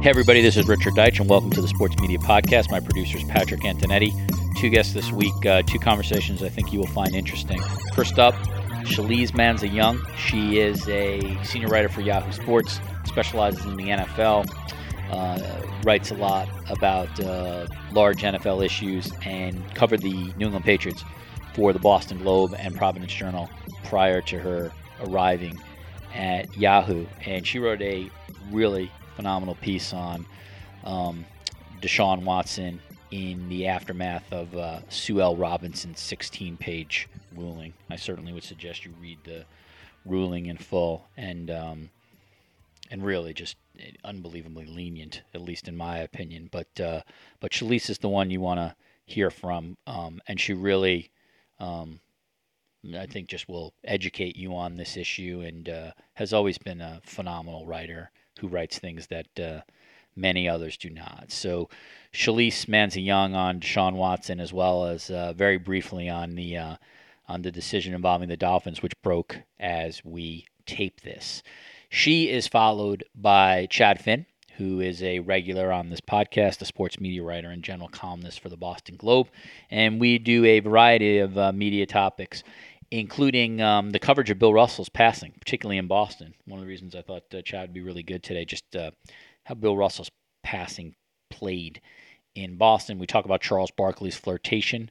Hey, everybody, this is Richard Deitsch, and welcome to the Sports Media Podcast. My producer is Patrick Antonetti. Two guests this week, uh, two conversations I think you will find interesting. First up, Shalise Manza Young. She is a senior writer for Yahoo Sports, specializes in the NFL, uh, writes a lot about uh, large NFL issues, and covered the New England Patriots for the Boston Globe and Providence Journal prior to her arriving at Yahoo. And she wrote a really phenomenal piece on um, Deshaun Watson in the aftermath of uh, Sue L. Robinson's 16 page ruling. I certainly would suggest you read the ruling in full and um, and really just unbelievably lenient, at least in my opinion. But uh, but Shalise is the one you want to hear from, um, and she really, um, I think, just will educate you on this issue, and uh, has always been a phenomenal writer who writes things that uh, many others do not. So, Shalise Manza Young on Deshaun Watson, as well as uh, very briefly on the uh, on the decision involving the Dolphins, which broke as we tape this. She is followed by Chad Finn, who is a regular on this podcast, a sports media writer and general columnist for the Boston Globe, and we do a variety of uh, media topics including um, the coverage of Bill Russell's passing, particularly in Boston. One of the reasons I thought uh, Chad would be really good today, just uh, how Bill Russell's passing played in Boston. We talk about Charles Barkley's flirtation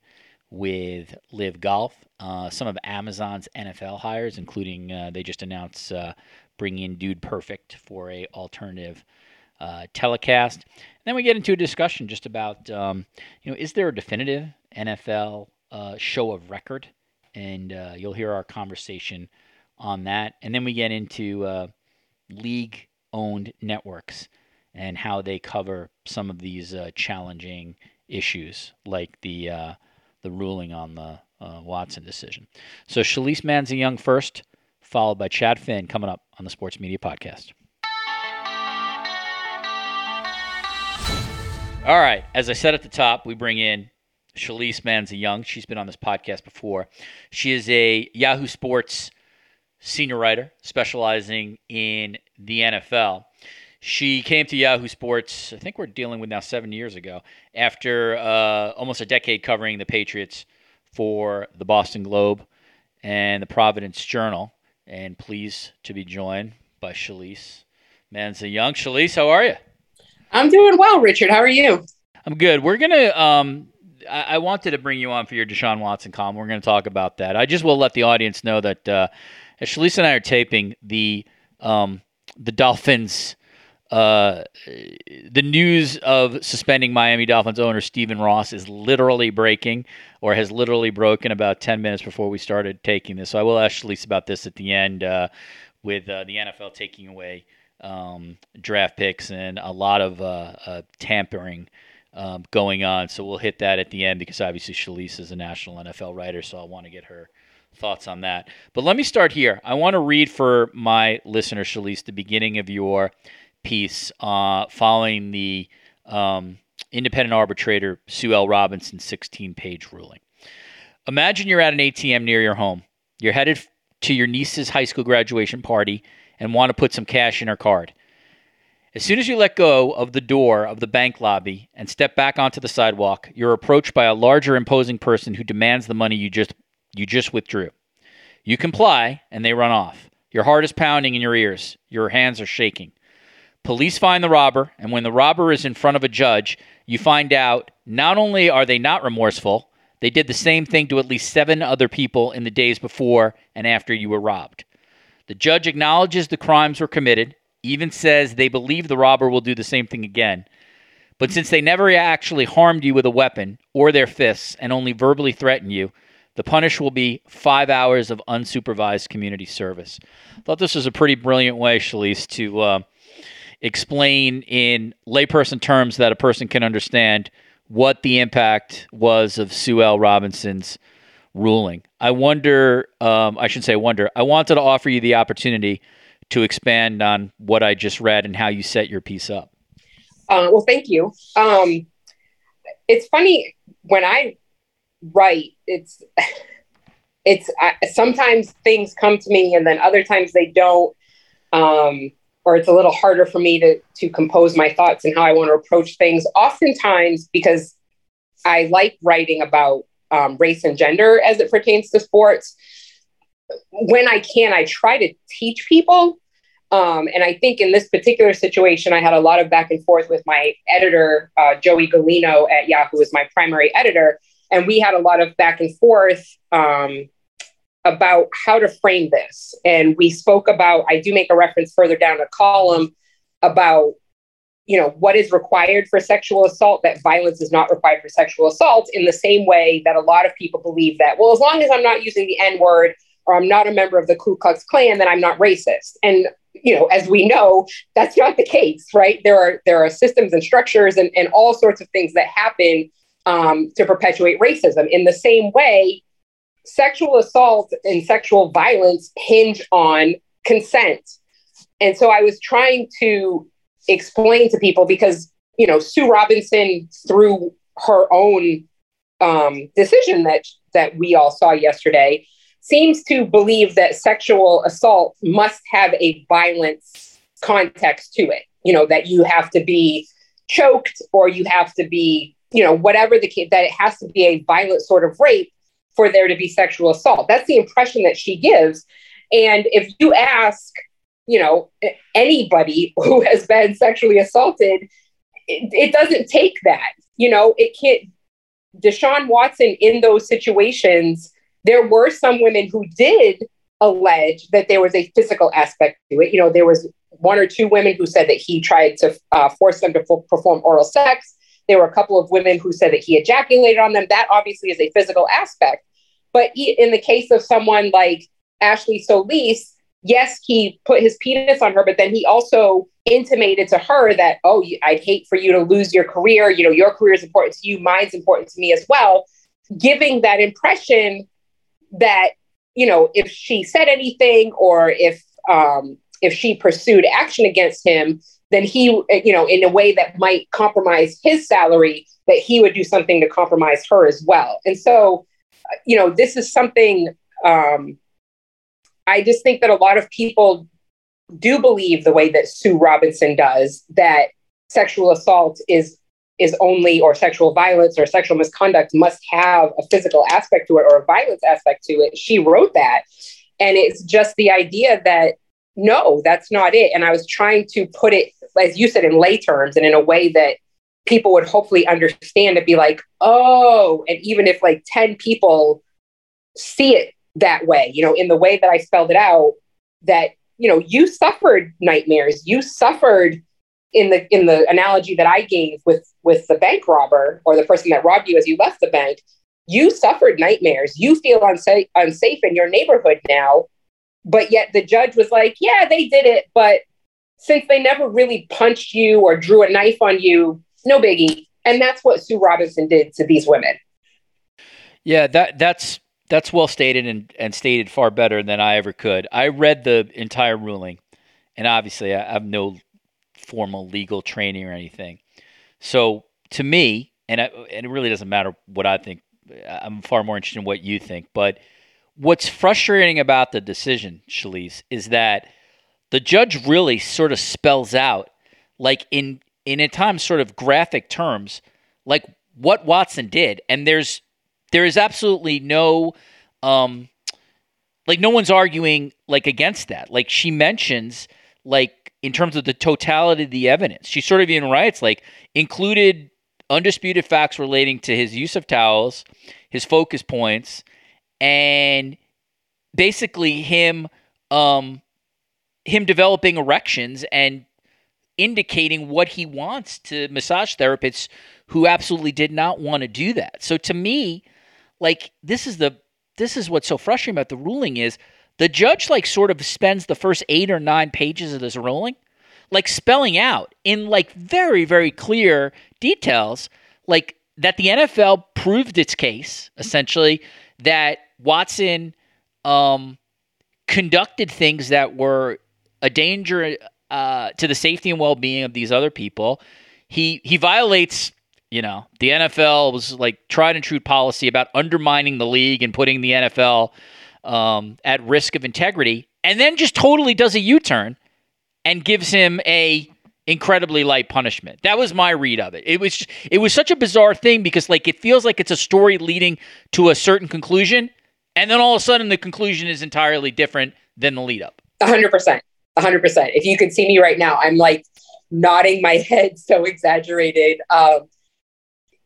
with LIV Golf, uh, some of Amazon's NFL hires, including uh, they just announced uh, bringing in Dude Perfect for a alternative. Uh, telecast. And then we get into a discussion just about, um, you know, is there a definitive NFL show of record and uh, you'll hear our conversation on that. And then we get into uh, league owned networks and how they cover some of these uh, challenging issues, like the uh, the ruling on the uh, Watson decision. So Shalise Manza Young first, followed by Chad Finn coming up on the Sports Media Podcast. All right, as I said at the top, we bring in Shalise Manza Young. She's been on this podcast before. She is a Yahoo Sports senior writer specializing in the NFL. She came to Yahoo Sports, I think we're dealing with now seven years ago, after uh, almost a decade covering the Patriots for the Boston Globe and the Providence Journal. And pleased to be joined by Shalise Manza Young. Shalise, how are you? I'm doing well, Richard. How are you? I'm good. We're gonna um, I, wanted to bring you on for your Deshaun Watson column. We're going to talk about that. I just will let the audience know that uh, as Shalise and I are taping the um, the Dolphins. Uh, the news of suspending Miami Dolphins owner Stephen Ross is literally breaking, or has literally broken about ten minutes before we started taking this. So I will ask Shalise about this at the end, uh, with uh, the NFL taking away um, draft picks and a lot of uh, uh, tampering um, going on. So we'll hit that at the end because obviously Shalise is a national NFL writer, so I want to get her thoughts on that. But let me start here. I want to read for my listener, Shalise, the beginning of your piece uh, following the um, independent arbitrator Sue L. Robinson 16 page ruling. Imagine you're at an ATM near your home. You're headed to your niece's high school graduation party and want to put some cash in her card. As soon as you let go of the door of the bank lobby and step back onto the sidewalk, you're approached by a larger imposing person who demands the money you just you just withdrew. You comply and they run off. Your heart is pounding in your ears. Your hands are shaking. Police find the robber, and when the robber is in front of a judge, you find out not only are they not remorseful, they did the same thing to at least seven other people in the days before and after you were robbed. The judge acknowledges the crimes were committed even says they believe the robber will do the same thing again. But since they never actually harmed you with a weapon or their fists and only verbally threatened you, The punish will be five hours of unsupervised community service. I thought this was a pretty brilliant way, Shalise, to uh, explain in layperson terms that a person can understand what the impact was of Sue L. Robinson's ruling. I wonder, um, I should say, wonder. I wanted to offer you the opportunity to expand on what I just read and how you set your piece up. Uh, well, thank you. Um, it's funny when I write. It's it's I, sometimes things come to me, and then other times they don't. Um, or it's a little harder for me to to compose my thoughts and how I want to approach things. Oftentimes, because I like writing about um, race and gender as it pertains to sports. When I can, I try to teach people. Um, and I think in this particular situation, I had a lot of back and forth with my editor, uh, Joey Gulino at Yahoo, is my primary editor. And we had a lot of back and forth um, about how to frame this. And we spoke about, I do make a reference further down a column about you know what is required for sexual assault that violence is not required for sexual assault in the same way that a lot of people believe that well as long as i'm not using the n word or i'm not a member of the ku klux klan then i'm not racist. And you know as we know that's not the case right? There are there are systems and structures and, and all sorts of things that happen um, to perpetuate racism. In the same way sexual assault and sexual violence hinge on consent. And so i was trying to explain to people because you know Sue Robinson through her own um, decision that that we all saw yesterday seems to believe that sexual assault must have a violence context to it. You know that you have to be choked or you have to be you know whatever the case that it has to be a violent sort of rape for there to be sexual assault. That's the impression that she gives. And if you ask you know, anybody who has been sexually assaulted, it, it doesn't take that. You know, it can't. Deshaun Watson in those situations, there were some women who did allege that there was a physical aspect to it. You know, there was one or two women who said that he tried to uh, force them to f- perform oral sex. There were a couple of women who said that he ejaculated on them. That obviously is a physical aspect. But in the case of someone like Ashley Solis, yes, he put his penis on her, but then he also intimated to her that, oh, I'd hate for you to lose your career. You know, your career is important to you, mine's important to me as well. Giving that impression that, you know, if she said anything or if, um, if she pursued action against him, then he, you know, in a way that might compromise his salary, that he would do something to compromise her as well. And so, you know, this is something um, I just think that a lot of people do believe the way that Sue Robinson does that sexual assault is is only or sexual violence or sexual misconduct must have a physical aspect to it or a violence aspect to it. She wrote that. And it's just the idea that no, that's not it. And I was trying to put it, as you said, in lay terms and in a way that people would hopefully understand to be like, oh, and even if like 10 people see it that way, you know, in the way that I spelled it out, that, you know, you suffered nightmares. You suffered in the in the analogy that I gave with with the bank robber or the person that robbed you as you left the bank, you suffered nightmares. You feel unsafe unsafe in your neighborhood now. But yet the judge was like, yeah, they did it, but since they never really punched you or drew a knife on you, no biggie. And that's what Sue Robinson did to these women. Yeah, that that's that's well stated and, and stated far better than I ever could. I read the entire ruling, and obviously I have no formal legal training or anything. So to me, and, I, and it really doesn't matter what I think. I'm far more interested in what you think. But what's frustrating about the decision, Shalise, is that the judge really sort of spells out, like in in at times sort of graphic terms, like what Watson did, and there's there is absolutely no um like no one's arguing like against that. Like she mentions like in terms of the totality of the evidence. She sort of even writes like included undisputed facts relating to his use of towels, his focus points, and basically him um him developing erections and indicating what he wants to massage therapists who absolutely did not want to do that. So to me, like this is the this is what's so frustrating about the ruling is the judge like sort of spends the first eight or nine pages of this ruling like spelling out in like very very clear details like that the NFL proved its case essentially that Watson um, conducted things that were a danger uh, to the safety and well-being of these other people. He he violates, you know, the NFL was like tried and true policy about undermining the league and putting the NFL um, at risk of integrity, and then just totally does a U-turn and gives him a incredibly light punishment. That was my read of it. It was it was such a bizarre thing because like it feels like it's a story leading to a certain conclusion, and then all of a sudden the conclusion is entirely different than the lead up. hundred percent, hundred percent. If you could see me right now, I'm like nodding my head, so exaggerated. Um,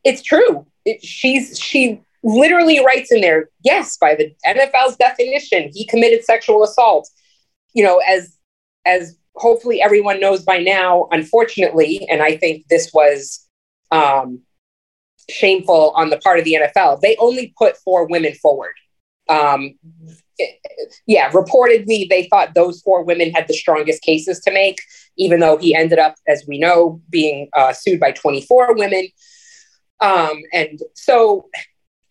it's true. It, she's she literally writes in there, yes, by the NFL's definition, he committed sexual assault. You know, as as hopefully everyone knows by now, unfortunately, and I think this was um, shameful on the part of the NFL, they only put four women forward. Um, yeah, reportedly, they thought those four women had the strongest cases to make, even though he ended up, as we know, being uh, sued by 24 women. Um, and so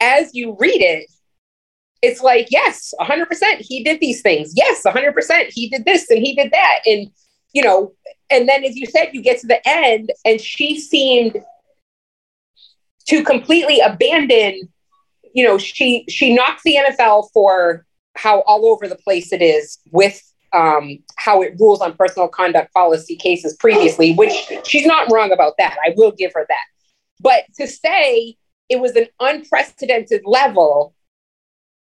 as you read it, it's like, yes, 100% he did these things. Yes, 100% he did this and he did that. And, you know, and then as you said, you get to the end and she seemed to completely abandon, you know, she she knocks the NFL for how all over the place it is with um, how it rules on personal conduct policy cases previously, which she's not wrong about that. I will give her that. But to say it was an unprecedented level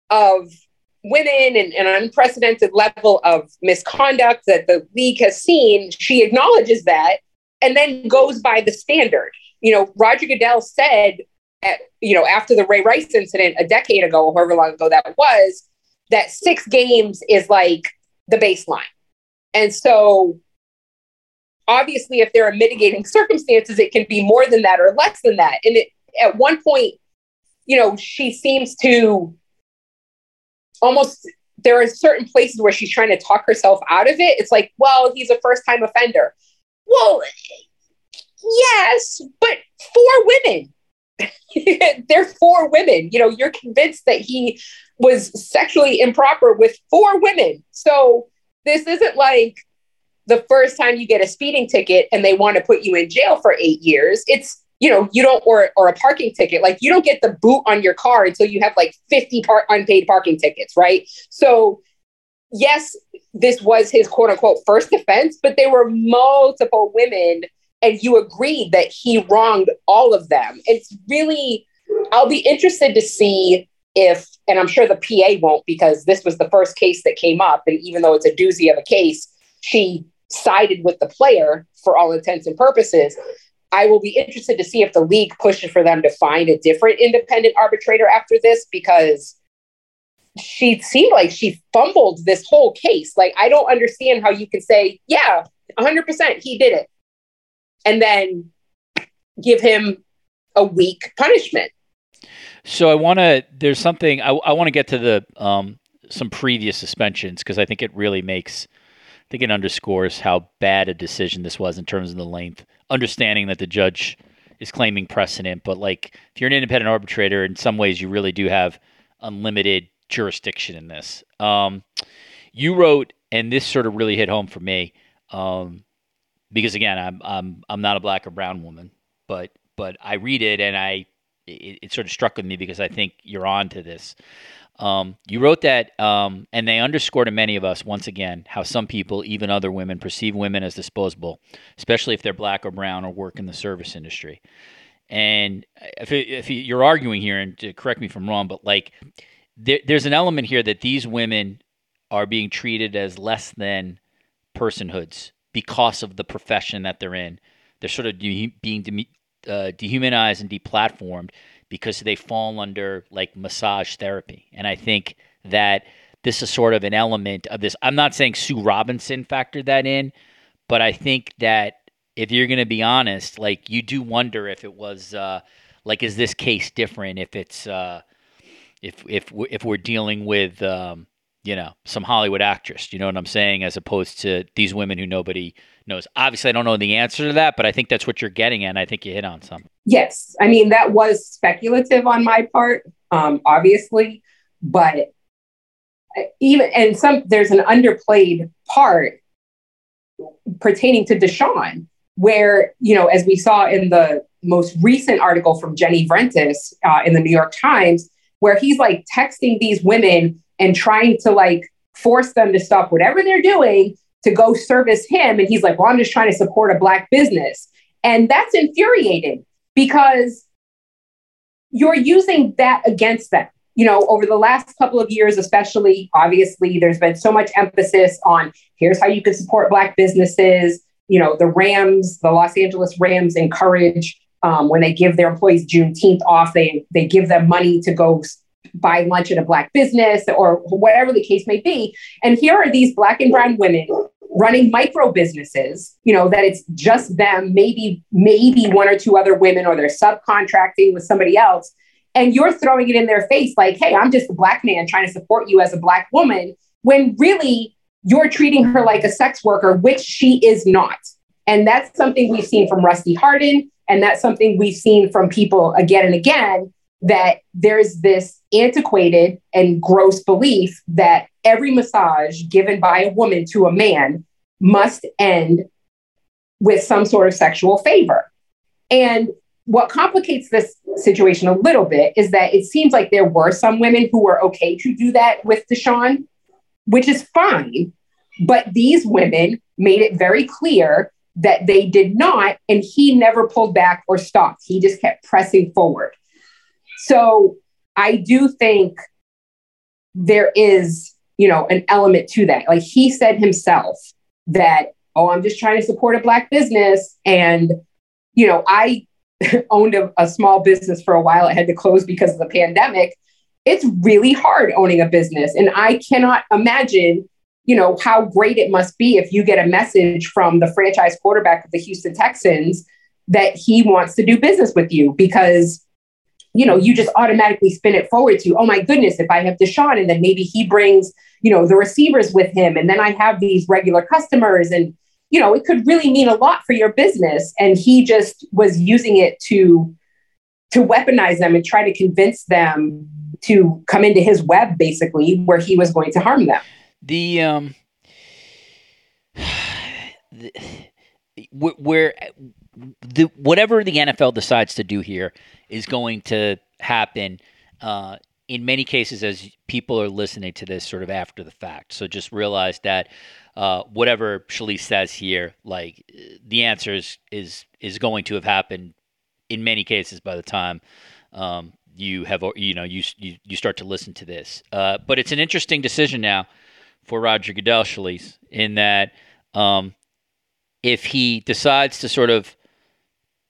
of women and an unprecedented level of misconduct that the league has seen, she acknowledges that and then goes by the standard. You know, Roger Goodell said, at, you know, after the Ray Rice incident a decade ago, or however long ago that was, that six games is like the baseline. And so obviously, if there are mitigating circumstances, it can be more than that or less than that. And it, at one point, you know, she seems to almost there are certain places where she's trying to talk herself out of it. It's like, well, he's a first time offender. Well, yes, but four women. They're four women. You know, you're convinced that he was sexually improper with four women. So this isn't like the first time you get a speeding ticket and they want to put you in jail for eight years. It's you know, you don't, or, or a parking ticket, like you don't get the boot on your car until you have like 50 par- unpaid parking tickets, right? So, yes, this was his quote unquote first offense, but there were multiple women, and you agreed that he wronged all of them. It's really, I'll be interested to see if, and I'm sure the PA won't because this was the first case that came up. And even though it's a doozy of a case, she sided with the player for all intents and purposes. I will be interested to see if the league pushes for them to find a different independent arbitrator after this because she seemed like she fumbled this whole case. Like, I don't understand how you can say, yeah, 100% he did it, and then give him a weak punishment. So I want to, there's something, I, I want to get to the, um, some previous suspensions because I think it really makes, I think it underscores how bad a decision this was in terms of the length understanding that the judge is claiming precedent, but like if you're an independent arbitrator, in some ways you really do have unlimited jurisdiction in this. Um, you wrote, and this sort of really hit home for me, um, because again, I'm I'm I'm not a black or brown woman, but but I read it and I it, it sort of struck with me because I think you're on to this. Um, you wrote that, um, and they underscore to many of us once again how some people, even other women, perceive women as disposable, especially if they're black or brown or work in the service industry. And if, if you're arguing here, and correct me if I'm wrong, but like there, there's an element here that these women are being treated as less than personhoods because of the profession that they're in. They're sort of de- being de- uh, dehumanized and deplatformed because they fall under like massage therapy. And I think that this is sort of an element of this. I'm not saying Sue Robinson factored that in, but I think that if you're going to be honest, like you do wonder if it was uh, like, is this case different? If it's, uh, if if if we're dealing with um, you know some Hollywood actress, you know what I'm saying, as opposed to these women who nobody knows. Obviously, I don't know the answer to that, but I think that's what you're getting at. I think you hit on something. Yes, I mean that was speculative on my part, um, obviously, but uh, even and some there's an underplayed part pertaining to Deshaun, where you know, as we saw in the most recent article from Jenny Vrentas uh, in the New York Times, where he's like texting these women and trying to like force them to stop whatever they're doing to go service him. And he's like, well, I'm just trying to support a Black business. And that's infuriating because you're using that against them. You know, over the last couple of years, especially, obviously, there's been so much emphasis on here's how you can support Black businesses. You know, the Rams, the Los Angeles Rams encourage um, when they give their employees Juneteenth off, they they give them money to go buy lunch at a black business or whatever the case may be. And here are these black and brown women running micro businesses, you know, that it's just them, maybe, maybe one or two other women, or they're subcontracting with somebody else. And you're throwing it in their face like, hey, I'm just a black man trying to support you as a black woman, when really you're treating her like a sex worker, which she is not. And that's something we've seen from Rusty Hardin. And that's something we've seen from people again and again that there's this antiquated and gross belief that every massage given by a woman to a man must end with some sort of sexual favor. And what complicates this situation a little bit is that it seems like there were some women who were okay to do that with Deshaun, which is fine. But these women made it very clear that they did not, and he never pulled back or stopped. He just kept pressing forward. So I do think there is, you know, an element to that. Like he said himself that, oh, I'm just trying to support a Black business. And, you know, I owned a, a small business for a while. It had to close because of the pandemic. It's really hard owning a business. And I cannot imagine you know how great it must be if you get a message from the franchise quarterback of the Houston Texans that he wants to do business with you because you know, you just automatically spin it forward to, oh my goodness, if I have Deshaun and then maybe he brings, you know, the receivers with him and then I have these regular customers and, you know, it could really mean a lot for your business. And he just was using it to to weaponize them and try to convince them to come into his web basically where he was going to harm them. The um the, where the whatever the NFL decides to do here is going to happen uh, in many cases as people are listening to this sort of after the fact. So just realize that uh, whatever Shalise says here, like the answer is, is is going to have happened in many cases by the time um, you have you know you, you you start to listen to this. Uh, but it's an interesting decision now for Roger Goodell, Shalise, in that um, if he decides to sort of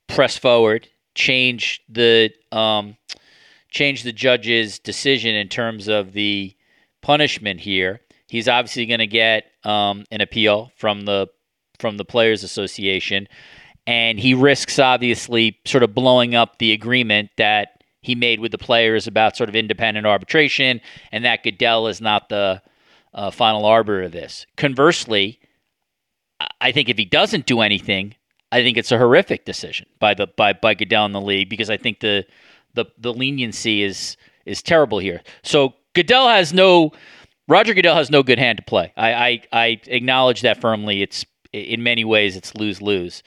press forward change the um, change the judge's decision in terms of the punishment here. He's obviously going to get um, an appeal from the from the players association, and he risks obviously sort of blowing up the agreement that he made with the players about sort of independent arbitration, and that Goodell is not the uh, final arbiter of this. Conversely, I think if he doesn't do anything, I think it's a horrific decision by the by by Goodell in the league because I think the the the leniency is is terrible here. So Goodell has no Roger Goodell has no good hand to play. I I, I acknowledge that firmly. It's in many ways it's lose lose.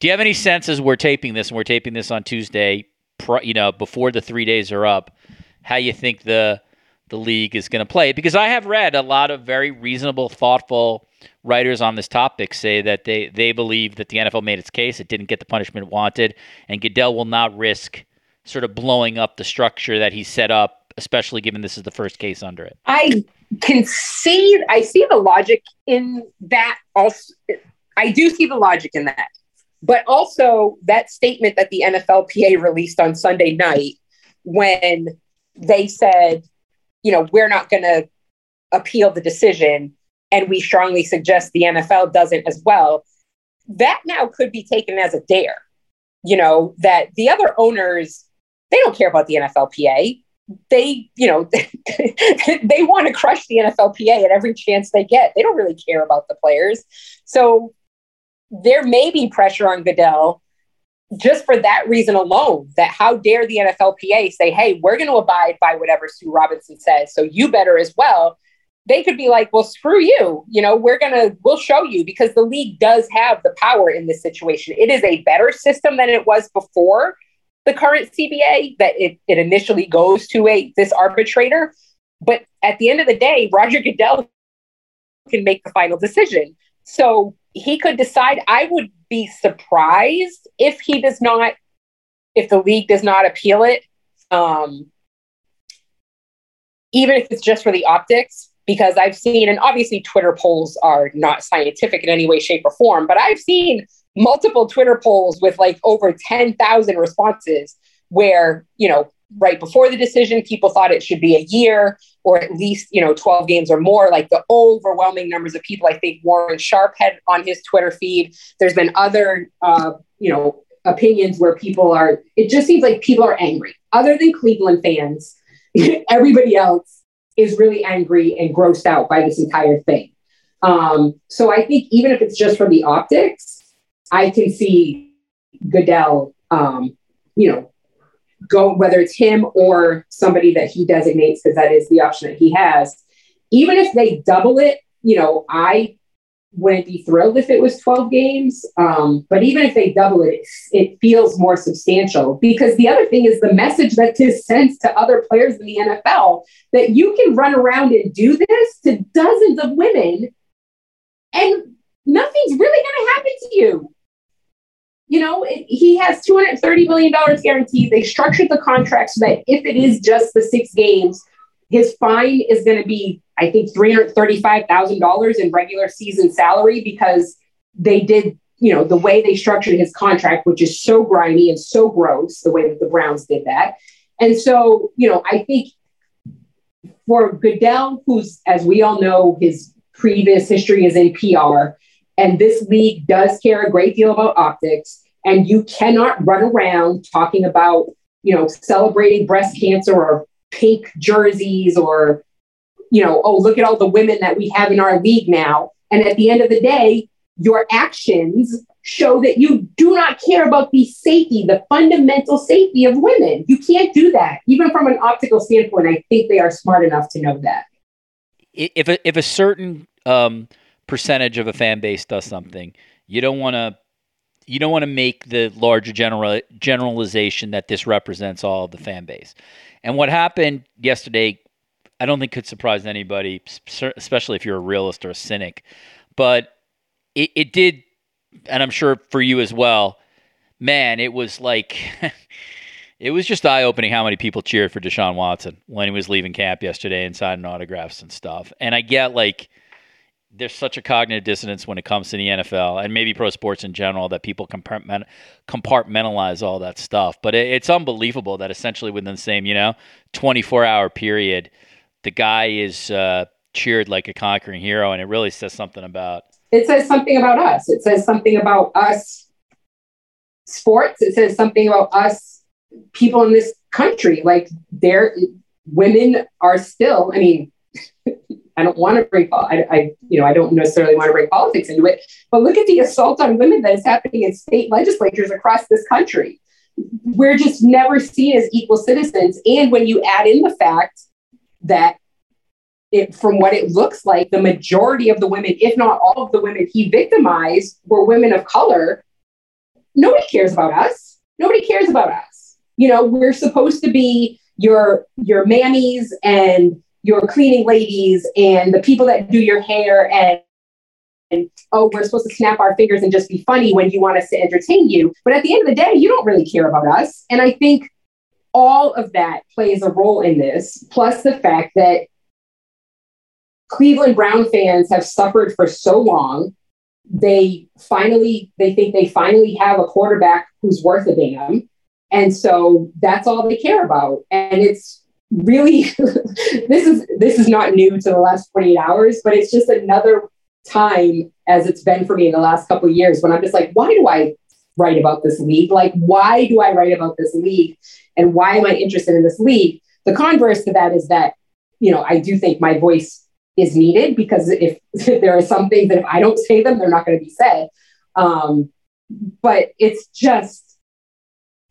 Do you have any sense as we're taping this and we're taping this on Tuesday, you know, before the three days are up, how you think the the league is going to play? Because I have read a lot of very reasonable, thoughtful writers on this topic say that they, they believe that the NFL made its case. It didn't get the punishment wanted, and Goodell will not risk sort of blowing up the structure that he set up, especially given this is the first case under it. I can see, I see the logic in that. Also, I do see the logic in that. But also that statement that the NFLPA released on Sunday night when they said, you know, we're not going to appeal the decision and we strongly suggest the NFL doesn't as well, that now could be taken as a dare. You know, that the other owners, they don't care about the NFLPA. they, you know, they want to crush the NFLPA at every chance they get. They don't really care about the players. So there may be pressure on Goodell just for that reason alone that how dare the NFLPA say, hey, we're going to abide by whatever Sue Robinson says. So you better as well. They could be like, well, screw you. You know, we're going to, we'll show you because the league does have the power in this situation. It is a better system than it was before the current CBA that it, it initially goes to a this arbitrator. But at the end of the day, Roger Goodell can make the final decision. So he could decide. I would be surprised if he does not, if the league does not appeal it, um, even if it's just for the optics. Because I've seen, and obviously Twitter polls are not scientific in any way, shape, or form, but I've seen multiple Twitter polls with like over 10,000 responses where, you know, right before the decision, people thought it should be a year or at least, you know, 12 games or more. Like the overwhelming numbers of people, I think Warren Sharp had on his Twitter feed. There's been other, uh, you know, opinions where people are, it just seems like people are angry. Other than Cleveland fans, everybody else is really angry and grossed out by this entire thing. Um, so I think even if it's just for the optics, I can see Goodell, um, you know, go whether it's him or somebody that he designates because that is the option that he has. Even if they double it, you know, I wouldn't be thrilled if it was 12 games. Um, but even if they double it, it feels more substantial because the other thing is the message that this sends to other players in the NFL that you can run around and do this to dozens of women and nothing's really going to happen to you you know, it, he has $230 million guaranteed. They structured the contract so that if it is just the six games, his fine is going to be, I think, $335,000 in regular season salary because they did, you know, the way they structured his contract, which is so grimy and so gross, the way that the Browns did that. And so, you know, I think for Goodell, who's, as we all know, his previous history is in PR, and this league does care a great deal about optics and you cannot run around talking about you know celebrating breast cancer or pink jerseys or you know oh look at all the women that we have in our league now. And at the end of the day your actions show that you do not care about the safety the fundamental safety of women. You can't do that. Even from an optical standpoint i think they are smart enough to know that. If a, if a certain um, percentage of a fan base does something you don't want to you don't want to make the larger general generalization that this represents all of the fan base. And what happened yesterday, I don't think could surprise anybody, especially if you're a realist or a cynic. But it, it did, and I'm sure for you as well. Man, it was like. it was just eye opening how many people cheered for Deshaun Watson when he was leaving camp yesterday and signing autographs and stuff. And I get like there's such a cognitive dissonance when it comes to the NFL and maybe pro sports in general that people compartmentalize all that stuff. But it, it's unbelievable that essentially within the same, you know, 24 hour period, the guy is uh, cheered like a conquering hero, and it really says something about. It says something about us. It says something about us sports. It says something about us people in this country. Like there, women are still. I mean. I don't want to bring, I, I, you know, I don't necessarily want to bring politics into it, but look at the assault on women that is happening in state legislatures across this country. We're just never seen as equal citizens. And when you add in the fact that it, from what it looks like, the majority of the women, if not all of the women he victimized, were women of color. Nobody cares about us. Nobody cares about us. You know, we're supposed to be your your mammies and your cleaning ladies and the people that do your hair and and oh, we're supposed to snap our fingers and just be funny when you want us to entertain you. But at the end of the day, you don't really care about us. And I think all of that plays a role in this, plus the fact that Cleveland Brown fans have suffered for so long. They finally, they think they finally have a quarterback who's worth a damn. And so that's all they care about. And it's really this is this is not new to the last 48 hours but it's just another time as it's been for me in the last couple of years when i'm just like why do i write about this league? Like why do i write about this league? And why am i interested in this league? The converse to that is that, you know, I do think my voice is needed because if, if there are some things that if I don't say them, they're not going to be said. Um, but it's just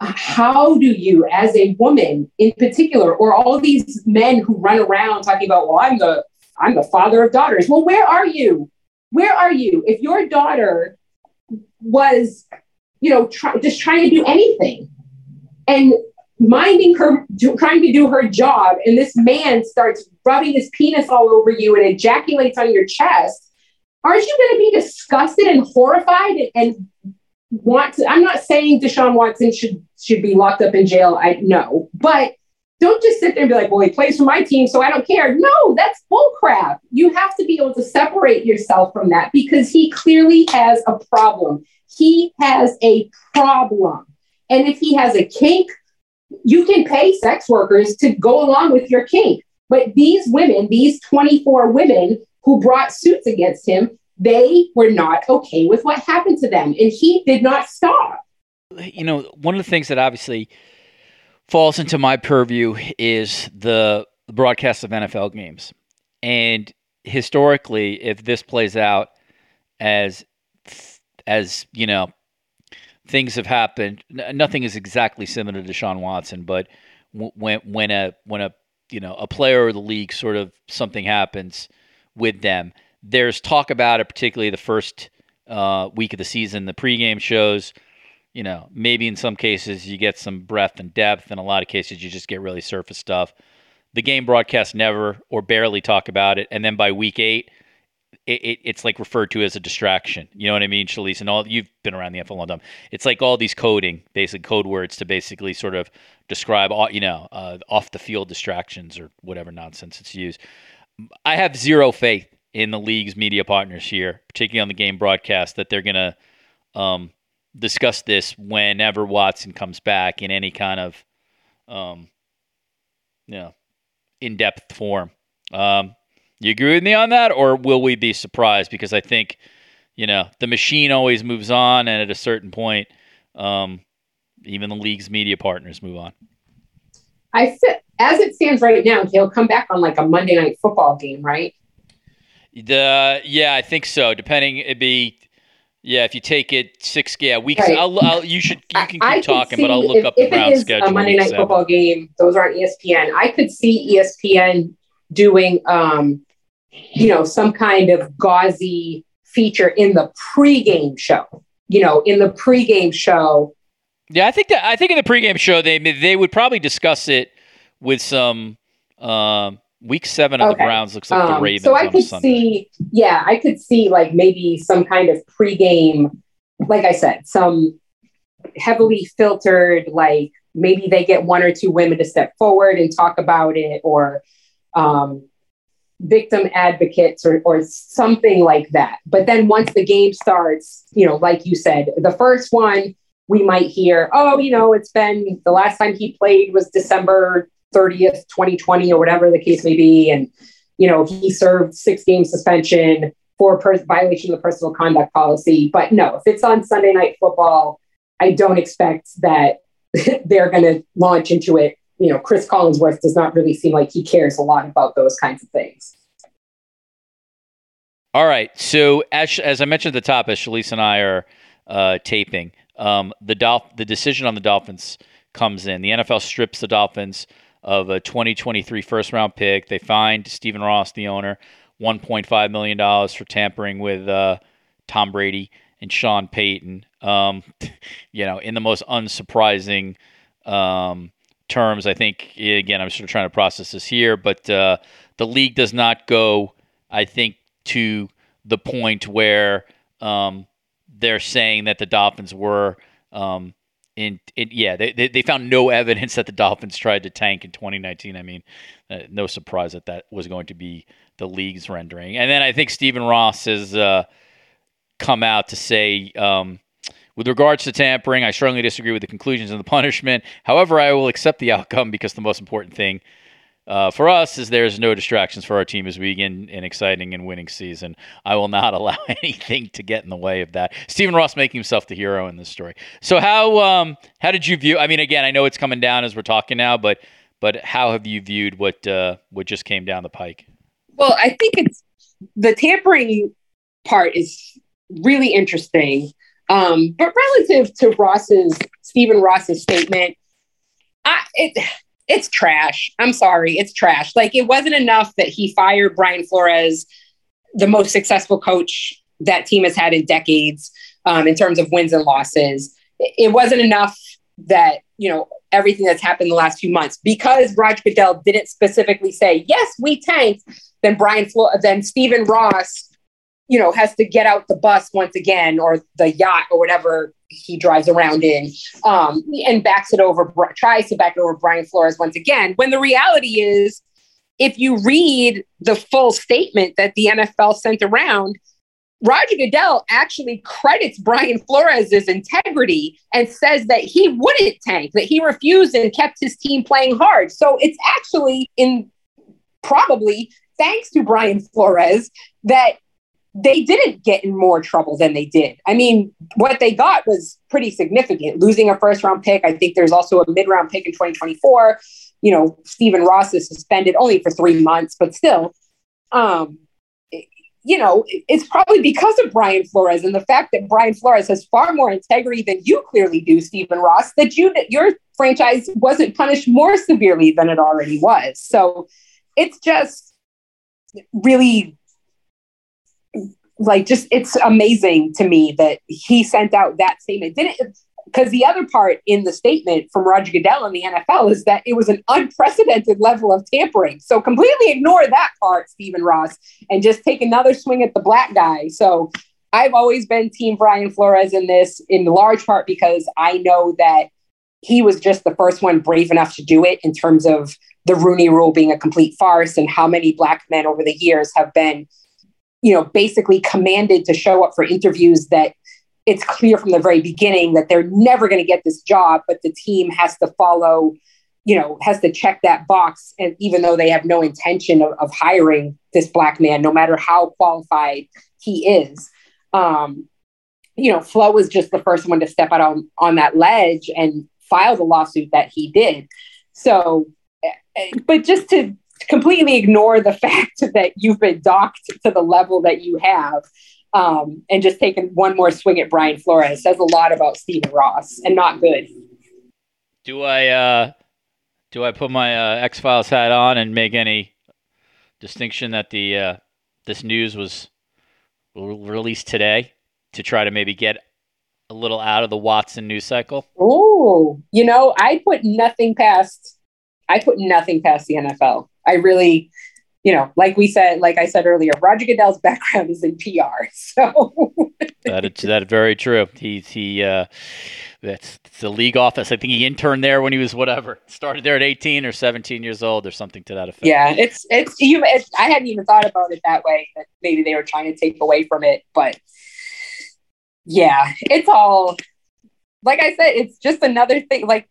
how do you, as a woman in particular, or all these men who run around talking about, well, I'm the I'm the father of daughters. Well, where are you? Where are you? If your daughter was, you know, try, just trying to do anything and minding her, do, trying to do her job, and this man starts rubbing his penis all over you and ejaculates on your chest, aren't you going to be disgusted and horrified and, and want to? I'm not saying Deshaun Watson should should be locked up in jail. I know, but don't just sit there and be like, well, he plays for my team, so I don't care. No, that's bullcrap. You have to be able to separate yourself from that because he clearly has a problem. He has a problem. And if he has a kink, you can pay sex workers to go along with your kink. But these women, these 24 women who brought suits against him, they were not okay with what happened to them. And he did not stop. You know, one of the things that obviously falls into my purview is the broadcast of NFL games. And historically, if this plays out as as you know, things have happened. Nothing is exactly similar to Deshaun Watson, but when when a when a you know a player or the league sort of something happens with them, there's talk about it, particularly the first uh, week of the season, the pregame shows you know, maybe in some cases you get some breadth and depth. In a lot of cases, you just get really surface stuff. The game broadcasts never or barely talk about it, and then by week eight, it, it, it's like referred to as a distraction. You know what I mean, Shalise? And all you've been around the NFL a long time. It's like all these coding, basic code words to basically sort of describe all you know uh, off the field distractions or whatever nonsense it's used. I have zero faith in the league's media partners here, particularly on the game broadcast, that they're gonna um, discuss this whenever Watson comes back in any kind of, um, you know, in-depth form. Um, you agree with me on that, or will we be surprised? Because I think, you know, the machine always moves on, and at a certain point, um, even the league's media partners move on. I as it stands right now, he'll come back on like a Monday night football game, right? The yeah, I think so. Depending, it'd be yeah, if you take it six, yeah, weeks. Right. I'll, I'll, you should, you can keep I talking, but I'll look if, up the round schedule. A Monday night seven. football game. Those aren't ESPN. I could see ESPN doing, um, you know, some kind of gauzy feature in the pregame show. You know, in the pregame show. Yeah, I think that I think in the pregame show they they would probably discuss it with some um, Week seven of okay. the Browns looks like um, the Ravens. So I could see, yeah, I could see like maybe some kind of pregame, like I said, some heavily filtered, like maybe they get one or two women to step forward and talk about it, or um, victim advocates, or, or something like that. But then once the game starts, you know, like you said, the first one we might hear, oh, you know, it's been the last time he played was December 30th, 2020, or whatever the case may be. And, you know, he served six game suspension for per- violation of the personal conduct policy. But no, if it's on Sunday night football, I don't expect that they're going to launch into it. You know, Chris Collinsworth does not really seem like he cares a lot about those kinds of things. All right. So as, as I mentioned at the top, as Shalise and I are uh, taping, um, the Dolph- the decision on the Dolphins comes in. The NFL strips the Dolphins of a 2023 first round pick. They fined Stephen Ross, the owner, $1.5 million for tampering with uh, Tom Brady and Sean Payton. Um, you know, in the most unsurprising um, terms, I think, again, I'm sort of trying to process this here, but uh, the league does not go, I think, to the point where um, they're saying that the Dolphins were. Um, in yeah, they, they, they found no evidence that the Dolphins tried to tank in 2019. I mean, uh, no surprise that that was going to be the league's rendering. And then I think Stephen Ross has uh, come out to say, um, with regards to tampering, I strongly disagree with the conclusions and the punishment. However, I will accept the outcome because the most important thing uh, for us is there's no distractions for our team as we begin an exciting and winning season. I will not allow anything to get in the way of that. Stephen Ross making himself the hero in this story. So how um, how did you view? I mean, again, I know it's coming down as we're talking now, but but how have you viewed what uh, what just came down the pike? Well, I think it's the tampering part is really interesting. Um, but relative to Ross's Stephen Ross's statement, I, it it's trash. I'm sorry, it's trash. Like it wasn't enough that he fired Brian Flores, the most successful coach that team has had in decades um, in terms of wins and losses. It wasn't enough that you know everything that's happened the last few months because Roger Goodell didn't specifically say yes, we tanked. Then Brian, Flo- then Stephen Ross you know, has to get out the bus once again or the yacht or whatever he drives around in um, and backs it over, tries to back it over Brian Flores once again. When the reality is, if you read the full statement that the NFL sent around, Roger Goodell actually credits Brian Flores' integrity and says that he wouldn't tank, that he refused and kept his team playing hard. So it's actually in probably thanks to Brian Flores that they didn't get in more trouble than they did. I mean, what they got was pretty significant. Losing a first round pick. I think there's also a mid round pick in 2024. You know, Stephen Ross is suspended only for three months, but still, um, you know, it's probably because of Brian Flores and the fact that Brian Flores has far more integrity than you clearly do, Stephen Ross, that you your franchise wasn't punished more severely than it already was. So it's just really like just it's amazing to me that he sent out that statement. Didn't because the other part in the statement from Roger Goodell in the NFL is that it was an unprecedented level of tampering. So completely ignore that part, Stephen Ross, and just take another swing at the black guy. So I've always been Team Brian Flores in this, in large part because I know that he was just the first one brave enough to do it in terms of the Rooney Rule being a complete farce and how many black men over the years have been you know, basically commanded to show up for interviews that it's clear from the very beginning that they're never going to get this job, but the team has to follow, you know, has to check that box. And even though they have no intention of, of hiring this black man, no matter how qualified he is, um, you know, Flo was just the first one to step out on, on that ledge and file the lawsuit that he did. So, eh, eh, but just to completely ignore the fact that you've been docked to the level that you have um, and just taken one more swing at Brian Flores says a lot about Stephen Ross and not good. Do I uh, do I put my uh, X Files hat on and make any distinction that the uh, this news was released today to try to maybe get a little out of the Watson news cycle? Oh, you know, I put nothing past I put nothing past the NFL. I really, you know, like we said, like I said earlier, Roger Goodell's background is in PR. So that is that very true. He's he uh that's the league office. I think he interned there when he was whatever. Started there at 18 or 17 years old or something to that effect. Yeah, it's it's you it's, I hadn't even thought about it that way that maybe they were trying to take away from it, but yeah, it's all like I said, it's just another thing like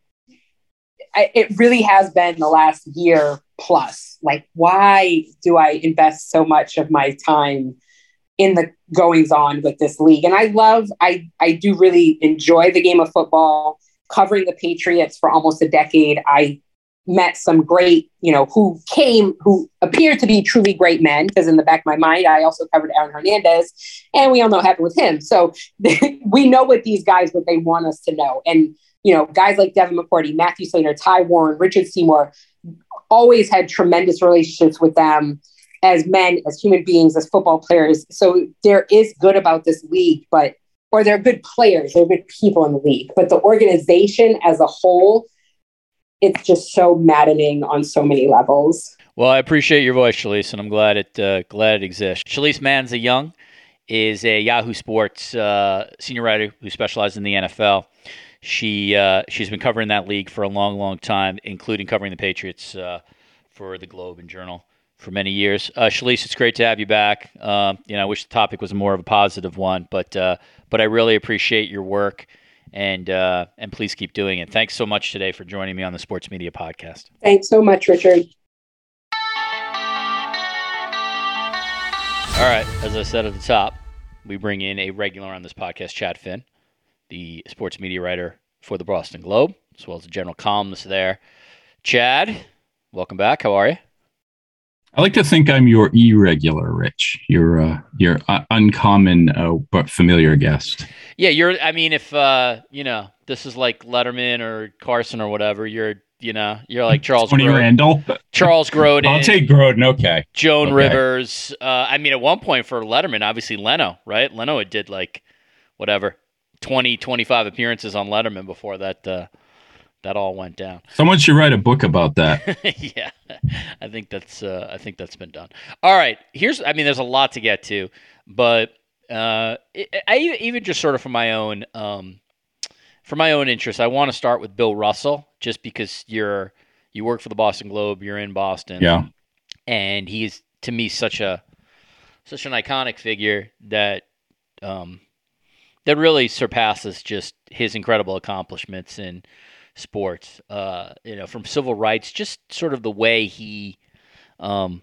I, it really has been the last year plus. Like, why do I invest so much of my time in the goings on with this league? And I love, I, I do really enjoy the game of football. Covering the Patriots for almost a decade, I met some great, you know, who came, who appeared to be truly great men. Because in the back of my mind, I also covered Aaron Hernandez, and we all know what happened with him. So we know what these guys, what they want us to know. And you know, guys like Devin McCourty, Matthew Slater, Ty Warren, Richard Seymour, always had tremendous relationships with them as men, as human beings, as football players. So there is good about this league, but or they're good players, they're good people in the league. But the organization as a whole, it's just so maddening on so many levels. Well, I appreciate your voice, Shalise, and I'm glad it uh, glad it exists. Shalise Manza Young is a Yahoo Sports uh, senior writer who specializes in the NFL. She uh, she's been covering that league for a long, long time, including covering the Patriots uh, for the Globe and Journal for many years. Uh, Shalise, it's great to have you back. Um, you know, I wish the topic was more of a positive one, but uh, but I really appreciate your work and uh, and please keep doing it. Thanks so much today for joining me on the Sports Media Podcast. Thanks so much, Richard. All right, as I said at the top, we bring in a regular on this podcast, Chad Finn the sports media writer for the Boston Globe, as well as a general columnist there. Chad, welcome back. How are you? I like to think I'm your irregular Rich. You're uh, your uh, uncommon uh, but familiar guest. Yeah, you're. I mean, if uh, you know, this is like Letterman or Carson or whatever. You're, you know, you're like Charles Tony Grodin. Randall. Charles Grodin. I'll take Grodin. Okay. Joan Okay. Rivers. Uh, I mean, at one point for Letterman, obviously Leno, right? Leno had did like whatever 20, 25 appearances on Letterman before that. Uh, that all went down. Someone should write a book about that. yeah, I think that's uh, I think that's been done. All right, here's I mean, there's a lot to get to, but uh, I, I even just sort of for my own um, for my own interest, I want to start with Bill Russell, just because you're you work for the Boston Globe, you're in Boston, Yeah. and he's to me such a such an iconic figure that um, that really surpasses just his incredible accomplishments in sports. Uh, you know, from civil rights, just sort of the way he um,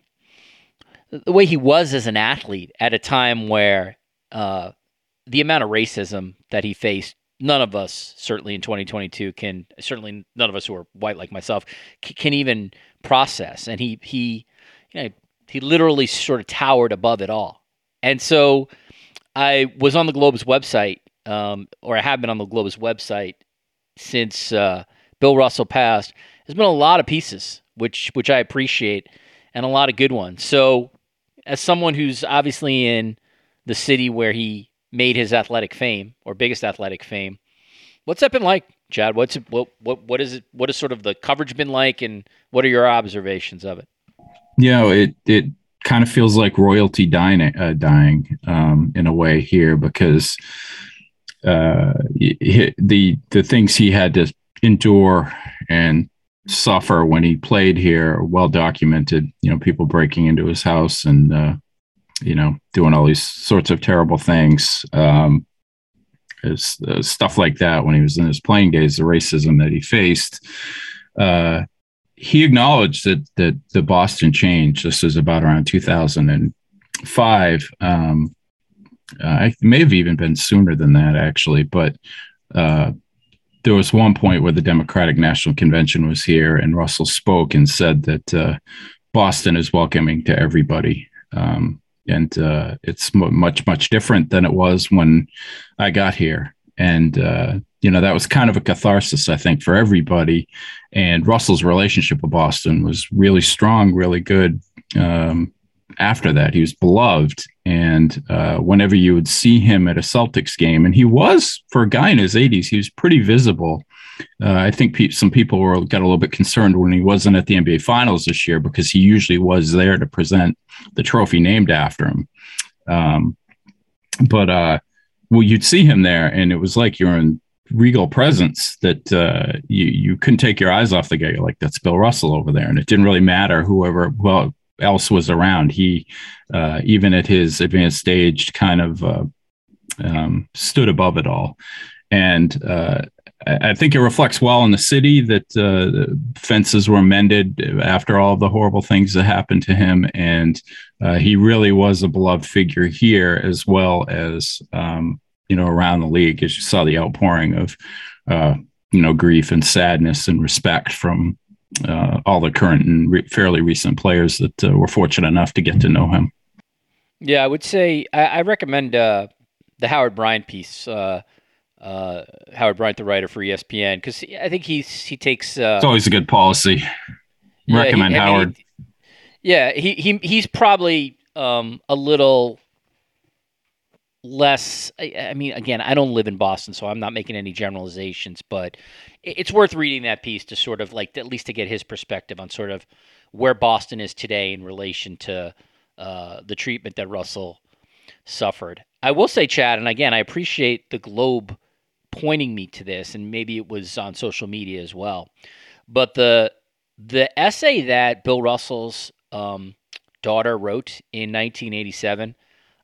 the way he was as an athlete at a time where uh, the amount of racism that he faced. None of us, certainly in 2022, can certainly none of us who are white like myself c- can even process. And he he, you know, he literally sort of towered above it all. And so, I was on the Globe's website, um, or I have been on the Globe's website since uh, Bill Russell passed. There's been a lot of pieces, which which I appreciate, and a lot of good ones. So, as someone who's obviously in the city where he made his athletic fame or biggest athletic fame, what's that been like, Chad? What's it, what what what is it? What has sort of the coverage been like, and what are your observations of it? You know, it it kind of feels like royalty dying, uh, dying um, in a way here because uh, he, the the things he had to endure and suffer when he played here are well documented. You know, people breaking into his house and uh, you know doing all these sorts of terrible things. Um, uh, stuff like that when he was in his playing days, the racism that he faced. Uh, he acknowledged that that the Boston change. This was about around 2005. Um, uh, may have even been sooner than that, actually. But uh, there was one point where the Democratic National Convention was here, and Russell spoke and said that uh, Boston is welcoming to everybody. Um, and uh, it's m- much, much different than it was when I got here. And, uh, you know, that was kind of a catharsis, I think, for everybody. And Russell's relationship with Boston was really strong, really good. Um, after that, he was beloved. And uh, whenever you would see him at a Celtics game, and he was, for a guy in his 80s, he was pretty visible. Uh, I think pe- some people were got a little bit concerned when he wasn't at the NBA Finals this year because he usually was there to present the trophy named after him. Um, but uh, well, you'd see him there, and it was like you're in regal presence that uh, you you couldn't take your eyes off the guy. You're like, that's Bill Russell over there, and it didn't really matter whoever well else was around. He uh, even at his advanced stage kind of uh, um, stood above it all, and uh, I think it reflects well in the city that uh, fences were mended after all the horrible things that happened to him, and uh, he really was a beloved figure here as well as um, you know around the league. As you saw the outpouring of uh, you know grief and sadness and respect from uh, all the current and re- fairly recent players that uh, were fortunate enough to get to know him. Yeah, I would say I, I recommend uh, the Howard Bryant piece. Uh, uh, Howard Bryant, the writer for ESPN, because I think he's he takes. Uh, It's always a good policy. yeah, he- Recommend mean, Howard. yeah, he, he he's probably um, a little less. I, I mean, again, I don't live in Boston, so I'm not making any generalizations, but it's worth reading that piece to sort of like at least to get his perspective on sort of where Boston is today in relation to uh, the treatment that Russell suffered. I will say, Chad, and again, I appreciate the Globe pointing me to this, and maybe it was on social media as well. But the the essay that Bill Russell's um, daughter wrote in 1987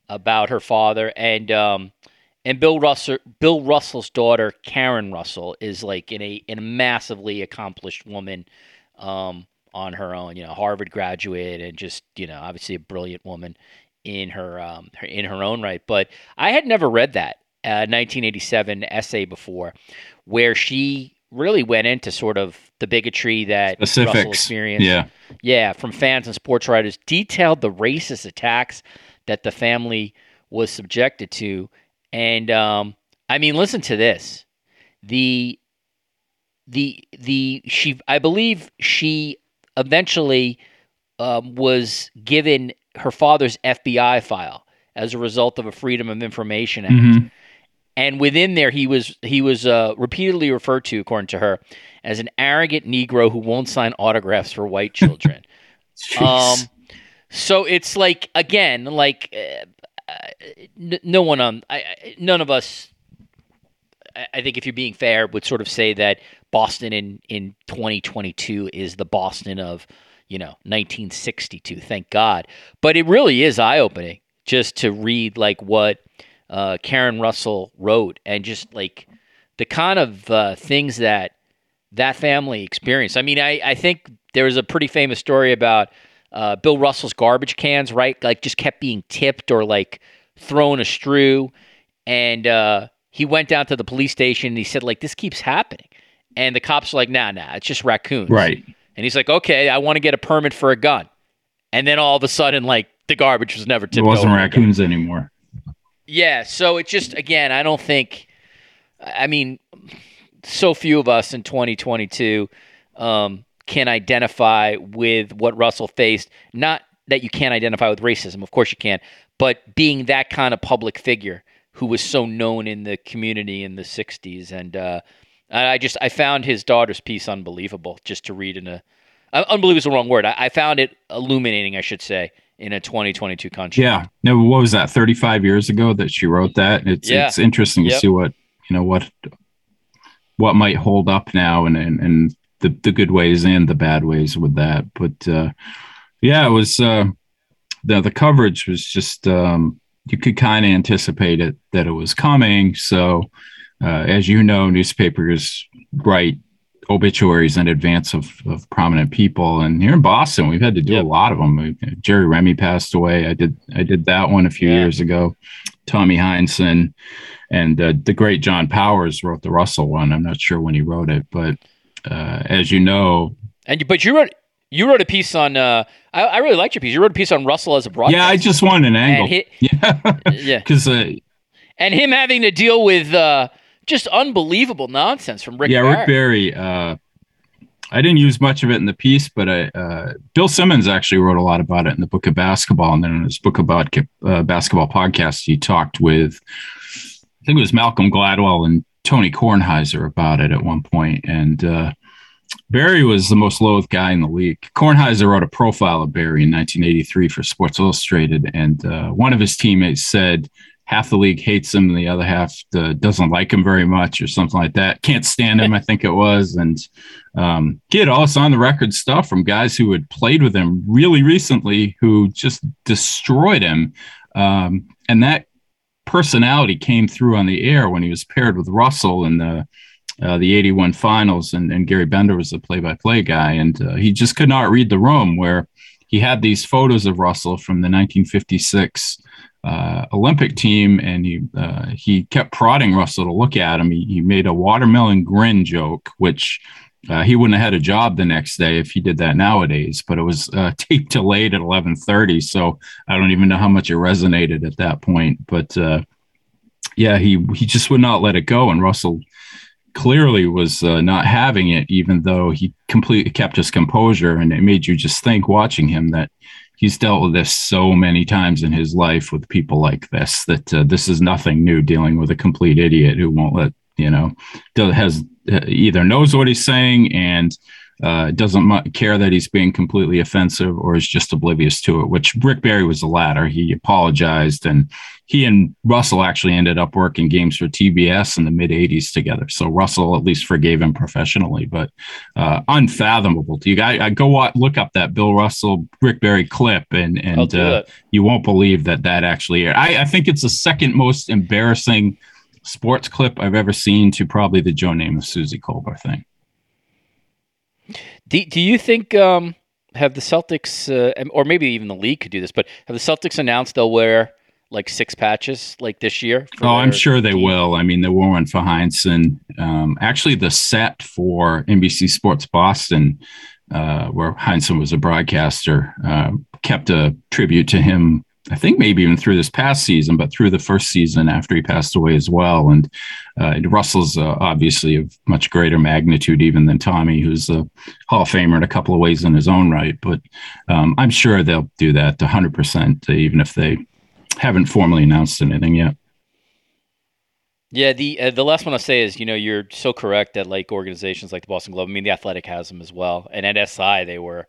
about her father and um, and Bill Russell Bill Russell's daughter Karen Russell is like in a in a massively accomplished woman um, on her own. You know, Harvard graduate and just you know obviously a brilliant woman in her, um, her in her own right. But I had never read that uh, 1987 essay before, where she really went into sort of the bigotry that Specifics. Russell experienced. Yeah. Yeah, from fans and sports writers, detailed the racist attacks that the family was subjected to. And um, I mean, listen to this. The the the she I believe she eventually um, was given her father's FBI file as a result of a Freedom of Information Act. Mhm. And within there, he was he was uh, repeatedly referred to, according to her, as an arrogant Negro who won't sign autographs for white children. um, so it's like again, like uh, uh, no one on, I, I, none of us. I- I think if you're being fair, would sort of say that Boston in in 2022 is the Boston of you know 1962. Thank God, but it really is eye opening just to read like what uh, Karen Russell wrote and just like the kind of uh, things that that family experienced. I mean, I, I think there was a pretty famous story about uh, Bill Russell's garbage cans, right? Like just kept being tipped or like thrown a astrew. And uh, he went down to the police station and he said, like, this keeps happening. And the cops are like, nah, nah, it's just raccoons. Right. And he's like, okay, I want to get a permit for a gun. And then all of a sudden, like, the garbage was never tipped It wasn't raccoons anymore. Yeah, so it just again, I don't think. I mean, so few of us in 2022 um, can identify with what Russell faced. Not that you can't identify with racism, of course you can, but being that kind of public figure who was so known in the community in the 60s, and uh, I just I found his daughter's piece unbelievable. Just to read in a uh, unbelievable is the wrong word. I, I found it illuminating, I should say, in a 2022 country. Yeah. No, what was that? 35 years ago that she wrote that. It's Yeah. it's interesting to Yep. see what you know what what might hold up now and and, and the, the good ways and the bad ways with that. But uh yeah, it was uh the the coverage was just um you could kind of anticipate it that it was coming. So uh, as you know, newspapers write obituaries in advance of, of prominent people. And here in Boston, we've had to do a lot of them. Jerry Remy passed away. I did I did that one a few Yeah. years ago. Tommy Heinsohn and uh, the great John Powers wrote the Russell one. I'm not sure when he wrote it, but uh, as you know, And you, but you wrote you wrote a piece on. Uh, I, I really liked your piece. You wrote a piece on Russell as a broadcaster. yeah, I just wanted an angle. and yeah, yeah, because uh, and him having to deal with uh, just unbelievable nonsense from Rick. yeah, Barrett. Rick Barry. Uh, I didn't use much of it in the piece, but I, uh, Bill Simmons actually wrote a lot about it in the book of basketball, and then in his book about uh, basketball podcast, he talked with, I think it was Malcolm Gladwell and Tony Kornheiser about it at one point, and uh, Barry was the most loathed guy in the league. Kornheiser wrote a profile of Barry in 1983 for Sports Illustrated, and uh, one of his teammates said half the league hates him and the other half uh, doesn't like him very much or something like that. Can't stand him, I think it was. And um, he had all this on the record stuff from guys who had played with him really recently who just destroyed him. Um, and that personality came through on the air when he was paired with Russell in the uh, the 81 finals and, and Gary Bender was the play-by-play guy and uh, he just could not read the room where he had these photos of Russell from the 1956 uh, Olympic team, and he uh, he kept prodding Russell to look at him. He, he made a watermelon grin joke, which uh, he wouldn't have had a job the next day if he did that nowadays. But it was uh, taped delayed at 11:30, so I don't even know how much it resonated at that point. But uh, yeah, he he just would not let it go, and Russell clearly was uh, not having it, even though he completely kept his composure, and it made you just think watching him that he's dealt with this so many times in his life with people like this that uh, this is nothing new dealing with a complete idiot who won't let you know does, has uh, either knows what he's saying and uh, doesn't care that he's being completely offensive or is just oblivious to it which rick barry was the latter. He apologized and he and russell actually ended up working games for tbs in the mid 80s together. So russell at least forgave him professionally but uh, unfathomable. To you guys I go wa- look up that bill russell rick barry clip and and uh, you won't believe that that actually I, I think it's the second most embarrassing sports clip I've ever seen to probably the Joe Namath Suzy Kolber thing. Do, do you think um, have the Celtics, uh, or maybe even the league could do this, but have the Celtics announced they'll wear like six patches like this year? Oh, I'm sure they team? will. I mean, the one for Heinsohn. Um, actually, the set for NBC Sports Boston, uh, where Heinsohn was a broadcaster, uh, kept a tribute to him I think maybe even through this past season, but through the first season after he passed away as well. And uh, Russell's uh, obviously of much greater magnitude even than Tommy, who's a Hall of Famer in a couple of ways in his own right. But um, I'm sure they'll do that 100%, even if they haven't formally announced anything yet. Yeah, the uh, the last one I'll say is, you know, you're so correct that like organizations like the Boston Globe, I mean, the Athletic has them as well, and at SI they were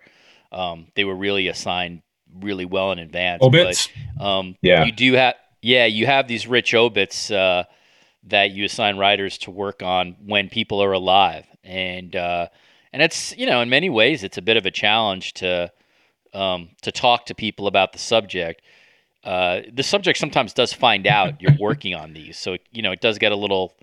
um, they were really assigned really well in advance. Obits. But, um, yeah. You do have, yeah, you have these rich obits uh, that you assign writers to work on when people are alive, and uh, and it's you know in many ways it's a bit of a challenge to um, to talk to people about the subject. Uh, the subject sometimes does find out you're working on these, so you know it does get a little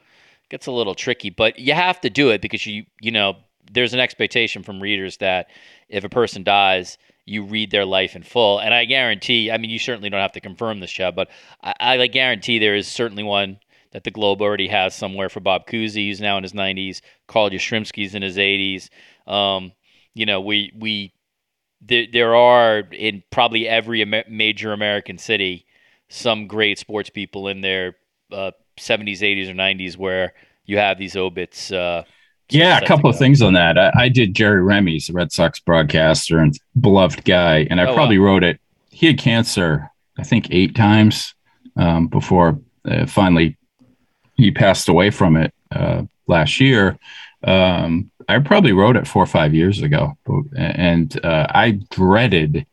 gets a little tricky, but you have to do it because you you know there's an expectation from readers that if a person dies, you read their life in full. And I guarantee, I mean, you certainly don't have to confirm this, Chad, but I, I guarantee there is certainly one that the Globe already has somewhere for Bob Cousy, who's now in his 90s. Carl Yastrzemski's in his 80s. Um, you know, we we there, there are in probably every major American city some great sports people in their uh, 70s, 80s, or 90s where you have these obits. Uh, yeah, a couple of things on that. I, I, did Jerry Remy's Red Sox broadcaster and beloved guy, and I oh, probably wow. wrote it. He had cancer, I think, eight times um, before uh, finally he passed away from it uh, last year. Um, I probably wrote it four or five years ago, and uh, I dreaded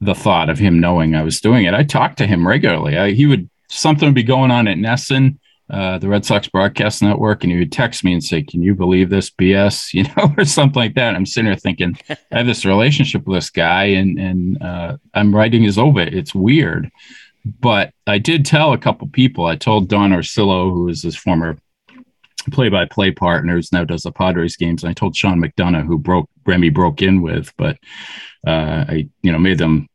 the thought of him knowing I was doing it. I talked to him regularly. I, he would something would be going on at NESN uh, the Red Sox broadcast network, and he would text me and say, "Can you believe this BS?" You know, or something like that. I'm sitting there thinking, I have this relationship with this guy, and and uh, I'm writing his obit. It's weird, but I did tell a couple people. I told Don Orsillo, who is his former play-by-play partner, who now does the Padres games. And I told Sean McDonough, who broke Remy broke in with, but uh, I you know made them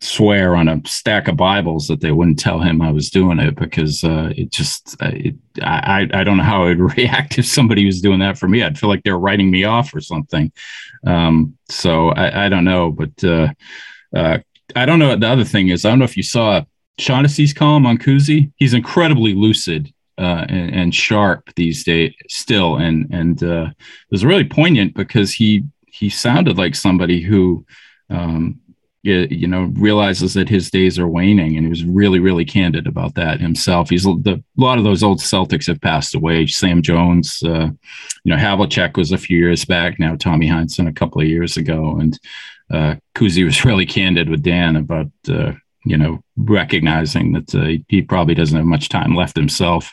swear on a stack of Bibles that they wouldn't tell him I was doing it because uh, it just uh, it, I I don't know how I'd react if somebody was doing that for me. I'd feel like they're writing me off or something. Um, so I, I don't know, but uh, uh, I don't know. The other thing is I don't know if you saw Shaughnessy's column on Cousy. He's incredibly lucid. Uh, and, and, sharp these days still and and uh, it was really poignant because he he sounded like somebody who um, you know realizes that his days are waning and he was really really candid about that himself. He's the, a lot of those old celtics have passed away. Sam jones uh, you know havlicek was a few years back. Now tommy heinsohn a couple of years ago. And uh, Cousy was really candid with dan about uh, you know recognizing that uh, he probably doesn't have much time left himself.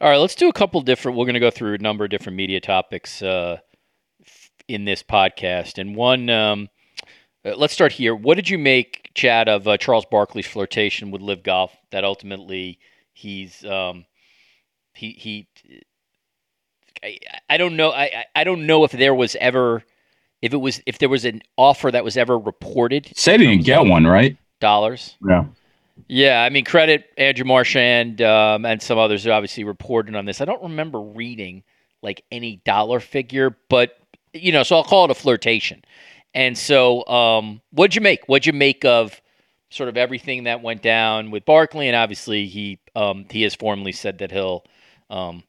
All right let's do a couple different we're going to go through a number of different media topics uh, in this podcast. And one um, uh, let's start here. What did you make, Chad, of uh, Charles Barkley's flirtation with LIV Golf? That ultimately he's um, he he. I, I don't know. I I don't know if there was ever if it was if there was an offer that was ever reported. Say he didn't get one, right? Dollars. Yeah. Yeah, I mean, credit Andrew Marchand um, and some others who obviously reported on this. I don't remember reading like any dollar figure, but you know, so I'll call it a flirtation. And so, um, what'd you make? What'd you make of sort of everything that went down with Barkley? And obviously, he um, he has formally said that he'll, um,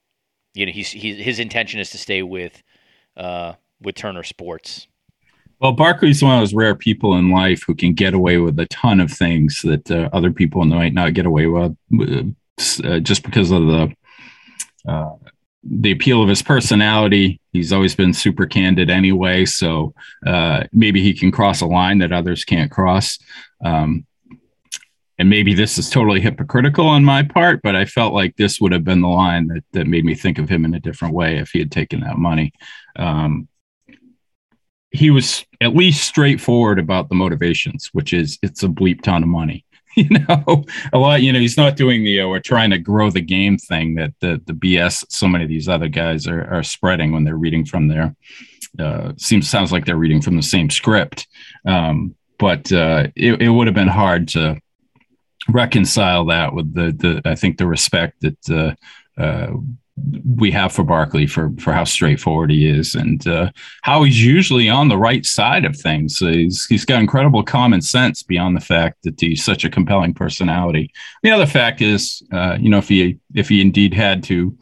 you know, he's, he's, his intention is to stay with uh, with Turner Sports. Well, Barkley's one of those rare people in life who can get away with a ton of things that uh, other people might not get away with, uh, just because of the uh, the appeal of his personality. He's always been super candid anyway, so uh, maybe he can cross a line that others can't cross. Um, and maybe this is totally hypocritical on my part, but I felt like this would have been the line that, that made me think of him in a different way if he had taken that money. Um, he was at least straightforward about the motivations, which is it's a bleep ton of money. you know, a lot, you know, he's not doing the, uh, we're trying to grow the game thing that the, the BS so many of these other guys are, are spreading when they're reading from their, uh, seems, sounds like they're reading from the same script. Um, but uh, it, it would have been hard to reconcile that with the the I think the respect that uh, uh, we have for Barkley for for how straightforward he is and uh, how he's usually on the right side of things. So he's he's got incredible common sense beyond the fact that he's such a compelling personality. The other fact is, uh, you know, if he if he indeed had to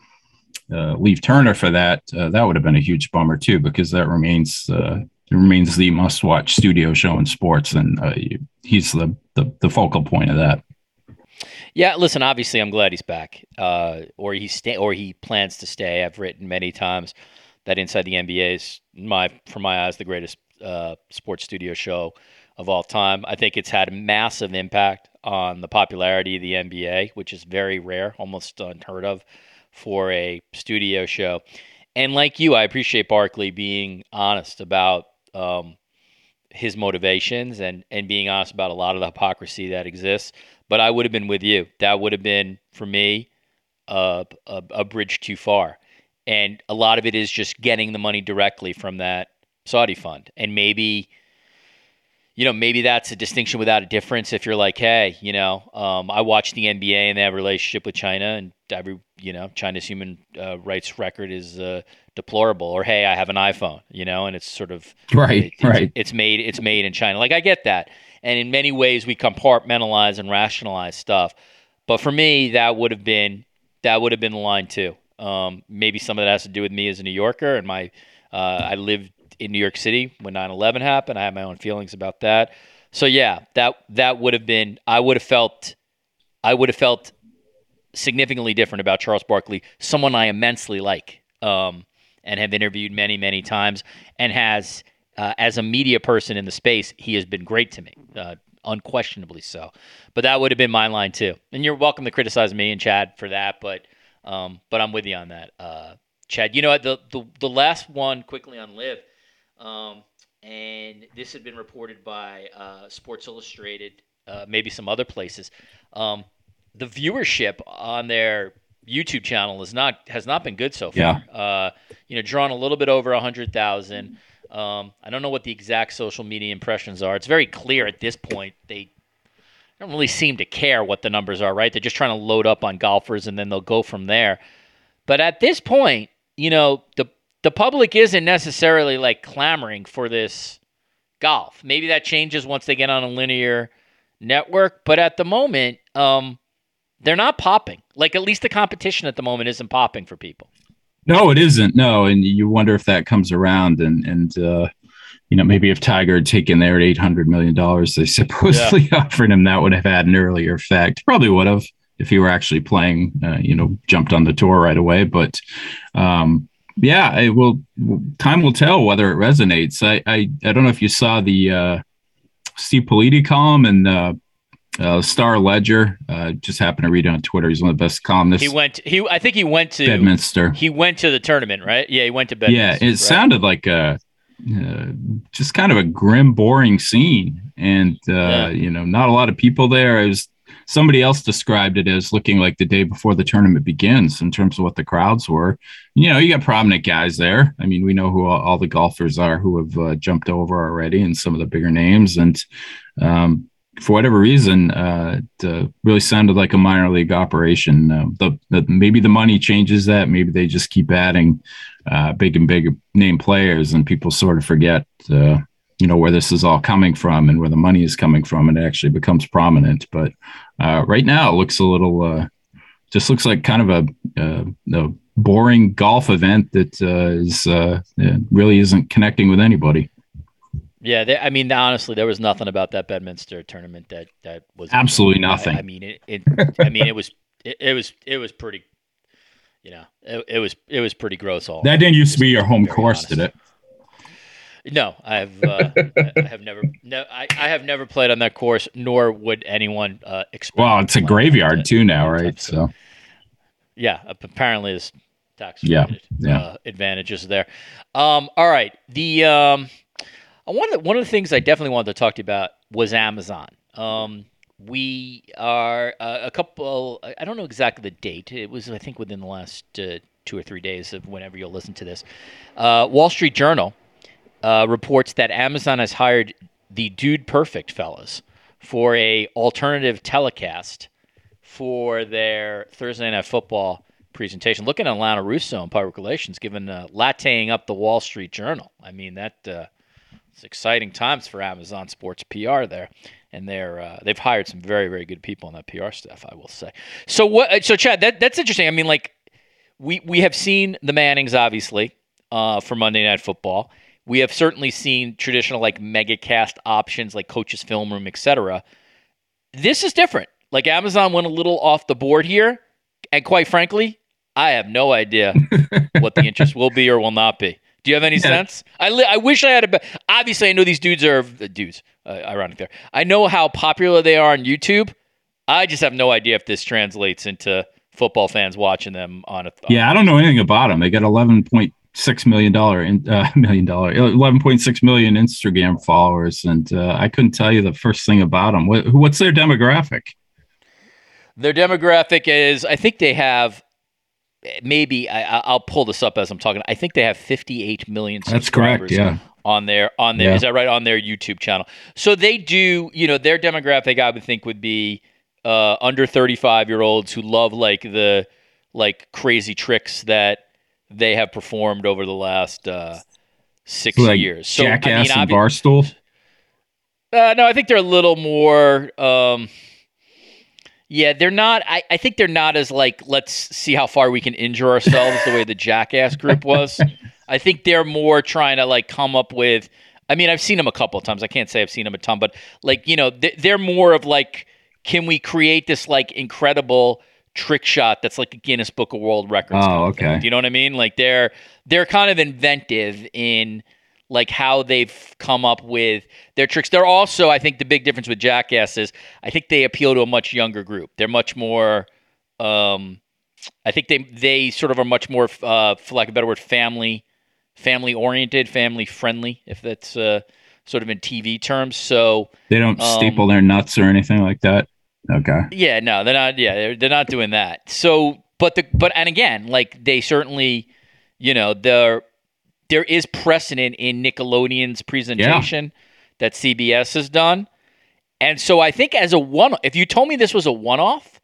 uh, leave Turner for that, uh, that would have been a huge bummer too, because that remains uh, remains the must watch studio show in sports, and uh, he's the, the the focal point of that. Yeah, listen. Obviously, I'm glad he's back, uh, or he stay, or he plans to stay. I've written many times that Inside the NBA is my, from my eyes, the greatest uh, sports studio show of all time. I think it's had a massive impact on the popularity of the NBA, which is very rare, almost unheard of for a studio show. And like you, I appreciate Barkley being honest about um, his motivations and and being honest about a lot of the hypocrisy that exists. But I would have been with you. That would have been for me a, a, a bridge too far. And a lot of it is just getting the money directly from that Saudi fund. And maybe, you know, maybe that's a distinction without a difference. If you're like, hey, you know, um, I watch the NBA and they have a relationship with China, and every, you know, China's human uh, rights record is uh, deplorable. Or hey, I have an iPhone, you know, and it's sort of right, it, right. It's, it's made it's made in China. Like I get that. And in many ways, we compartmentalize and rationalize stuff. But for me, that would have been that would have been the line too. Um, maybe some of that has to do with me as a New Yorker and my uh, I lived in New York City when 9/11 happened. I had my own feelings about that. So yeah, that that would have been I would have felt I would have felt significantly different about Charles Barkley, someone I immensely like um, and have interviewed many many times and has uh, as a media person in the space, he has been great to me, uh, unquestionably so. But that would have been my line too. And you're welcome to criticize me and Chad for that, but um, but I'm with you on that, uh, Chad. You know the, the the last one quickly on LIV, um, and this had been reported by uh, Sports Illustrated, uh, maybe some other places. The viewership on their YouTube channel is not has not been good so far. Yeah. Uh, you know, drawn a little bit over a hundred thousand. Um, I don't know what the exact social media impressions are. It's very clear at this point they don't really seem to care what the numbers are, right? They're just trying to load up on golfers and then they'll go from there. But at this point, you know, the the public isn't necessarily like clamoring for this golf. Maybe that changes once they get on a linear network, but at the moment, um, they're not popping. Like at least the competition at the moment isn't popping for people. No, it isn't. No, and you wonder if that comes around, and and uh, you know maybe if Tiger had taken their eight hundred million dollars they supposedly yeah. offered him, that would have had an earlier effect. Probably would have if he were actually playing. Uh, you know, jumped on the tour right away. But um, yeah, it will. Time will tell whether it resonates. I I, I don't know if you saw the uh, Steve Politi column and uh, Star Ledger. Uh, just happened to read it on Twitter. He's one of the best columnists. He went. He I think he went to Bedminster. He went to the tournament, right? Yeah, he went to Bedminster. Yeah, it right? sounded like a uh, just kind of a grim, boring scene, and uh, yeah. you know, not a lot of people there. It was somebody else described it as looking like the day before the tournament begins in terms of what the crowds were. You know, you got prominent guys there. I mean, we know who all, all the golfers are who have uh, jumped over already, and some of the bigger names, and um, for whatever reason, uh, it uh, really sounded like a minor league operation. Uh, the, the, maybe the money changes that. Maybe they just keep adding uh, big and big name players, and people sort of forget, uh, you know, where this is all coming from and where the money is coming from, and it actually becomes prominent. But uh, right now, it looks a little, just looks like kind of a, a boring golf event that is really isn't connecting with anybody. Yeah, they, I mean, honestly, there was nothing about that Bedminster tournament that that was absolutely nothing. I, I mean, it, it I mean, it was it, it, was it was pretty, you know, it, it was it was pretty gross. All that didn't used to be your home course, honest. did it? No, I have uh, I have never no I, I have never played on that course, nor would anyone uh, expect. Well, it's a graveyard too now, right? So, yeah, apparently there's tax yeah, yeah. Uh, advantages there. Um, all right, the um, one of the, one of the things I definitely wanted to talk to you about was Amazon. Um, we are uh, a couple. I don't know exactly the date. It was I think within the last uh, two or three days of whenever you'll listen to this. Uh, Wall Street Journal uh, reports that Amazon has hired the Dude Perfect fellas for a alternative telecast for their Thursday Night Football presentation. Looking at Lana Russo in public relations, giving uh, latteing up the Wall Street Journal. I mean that uh, it's exciting times for Amazon Sports PR there, and they're uh, they've hired some very very good people on that PR staff. I will say. So what? So Chad, that that's interesting. I mean, like we we have seen the Mannings obviously uh, for Monday Night Football. We have certainly seen traditional like mega cast options like coaches Film Room, etc. This is different. Like Amazon went a little off the board here, and quite frankly, I have no idea what the interest will be or will not be. Do you have any yeah. sense? I, li- I wish I had a. Be- Obviously, I know these dudes are uh, dudes. Uh, ironic there. I know how popular they are on YouTube. I just have no idea if this translates into football fans watching them on a. yeah, I don't know anything about them. They got eleven point six million dollar uh, million dollar eleven point six million Instagram followers, and uh, I couldn't tell you the first thing about them. What, what's their demographic? Their demographic is, I think they have maybe I, will pull this up as I'm talking. I think they have 58 million. That's correct. Yeah. On their on their yeah. is that right on their YouTube channel? So they do. You know, their demographic I would think would be uh, under 35 year olds who love like the like crazy tricks that they have performed over the last uh, six like years. So Jackass I mean, and Barstool. Uh, no, I think they're a little more. Um, yeah, they're not. I, I think they're not as like let's see how far we can injure ourselves the way the Jackass group was. I think they're more trying to like come up with. I mean, I've seen them a couple of times. I can't say I've seen them a ton, but like you know, they're more of like, can we create this like incredible trick shot that's like a Guinness Book of World Records? Oh, okay. Do you know what I mean? Like they're they're kind of inventive in like how they've come up with their tricks. They're also, I think, the big difference with Jackass is I think they appeal to a much younger group. They're much more, um, I think they they sort of are much more, uh, for lack of a better word, family family oriented, family friendly, if that's uh, sort of in TV terms. So they don't um, staple their nuts or anything like that. Okay. Yeah, no, they're not. Yeah, they're, they're not doing that. So, but the but and again, like they certainly, you know, they're there is precedent in Nickelodeon's presentation yeah. that CBS has done. And so I think as a one, if you told me this was a one-off,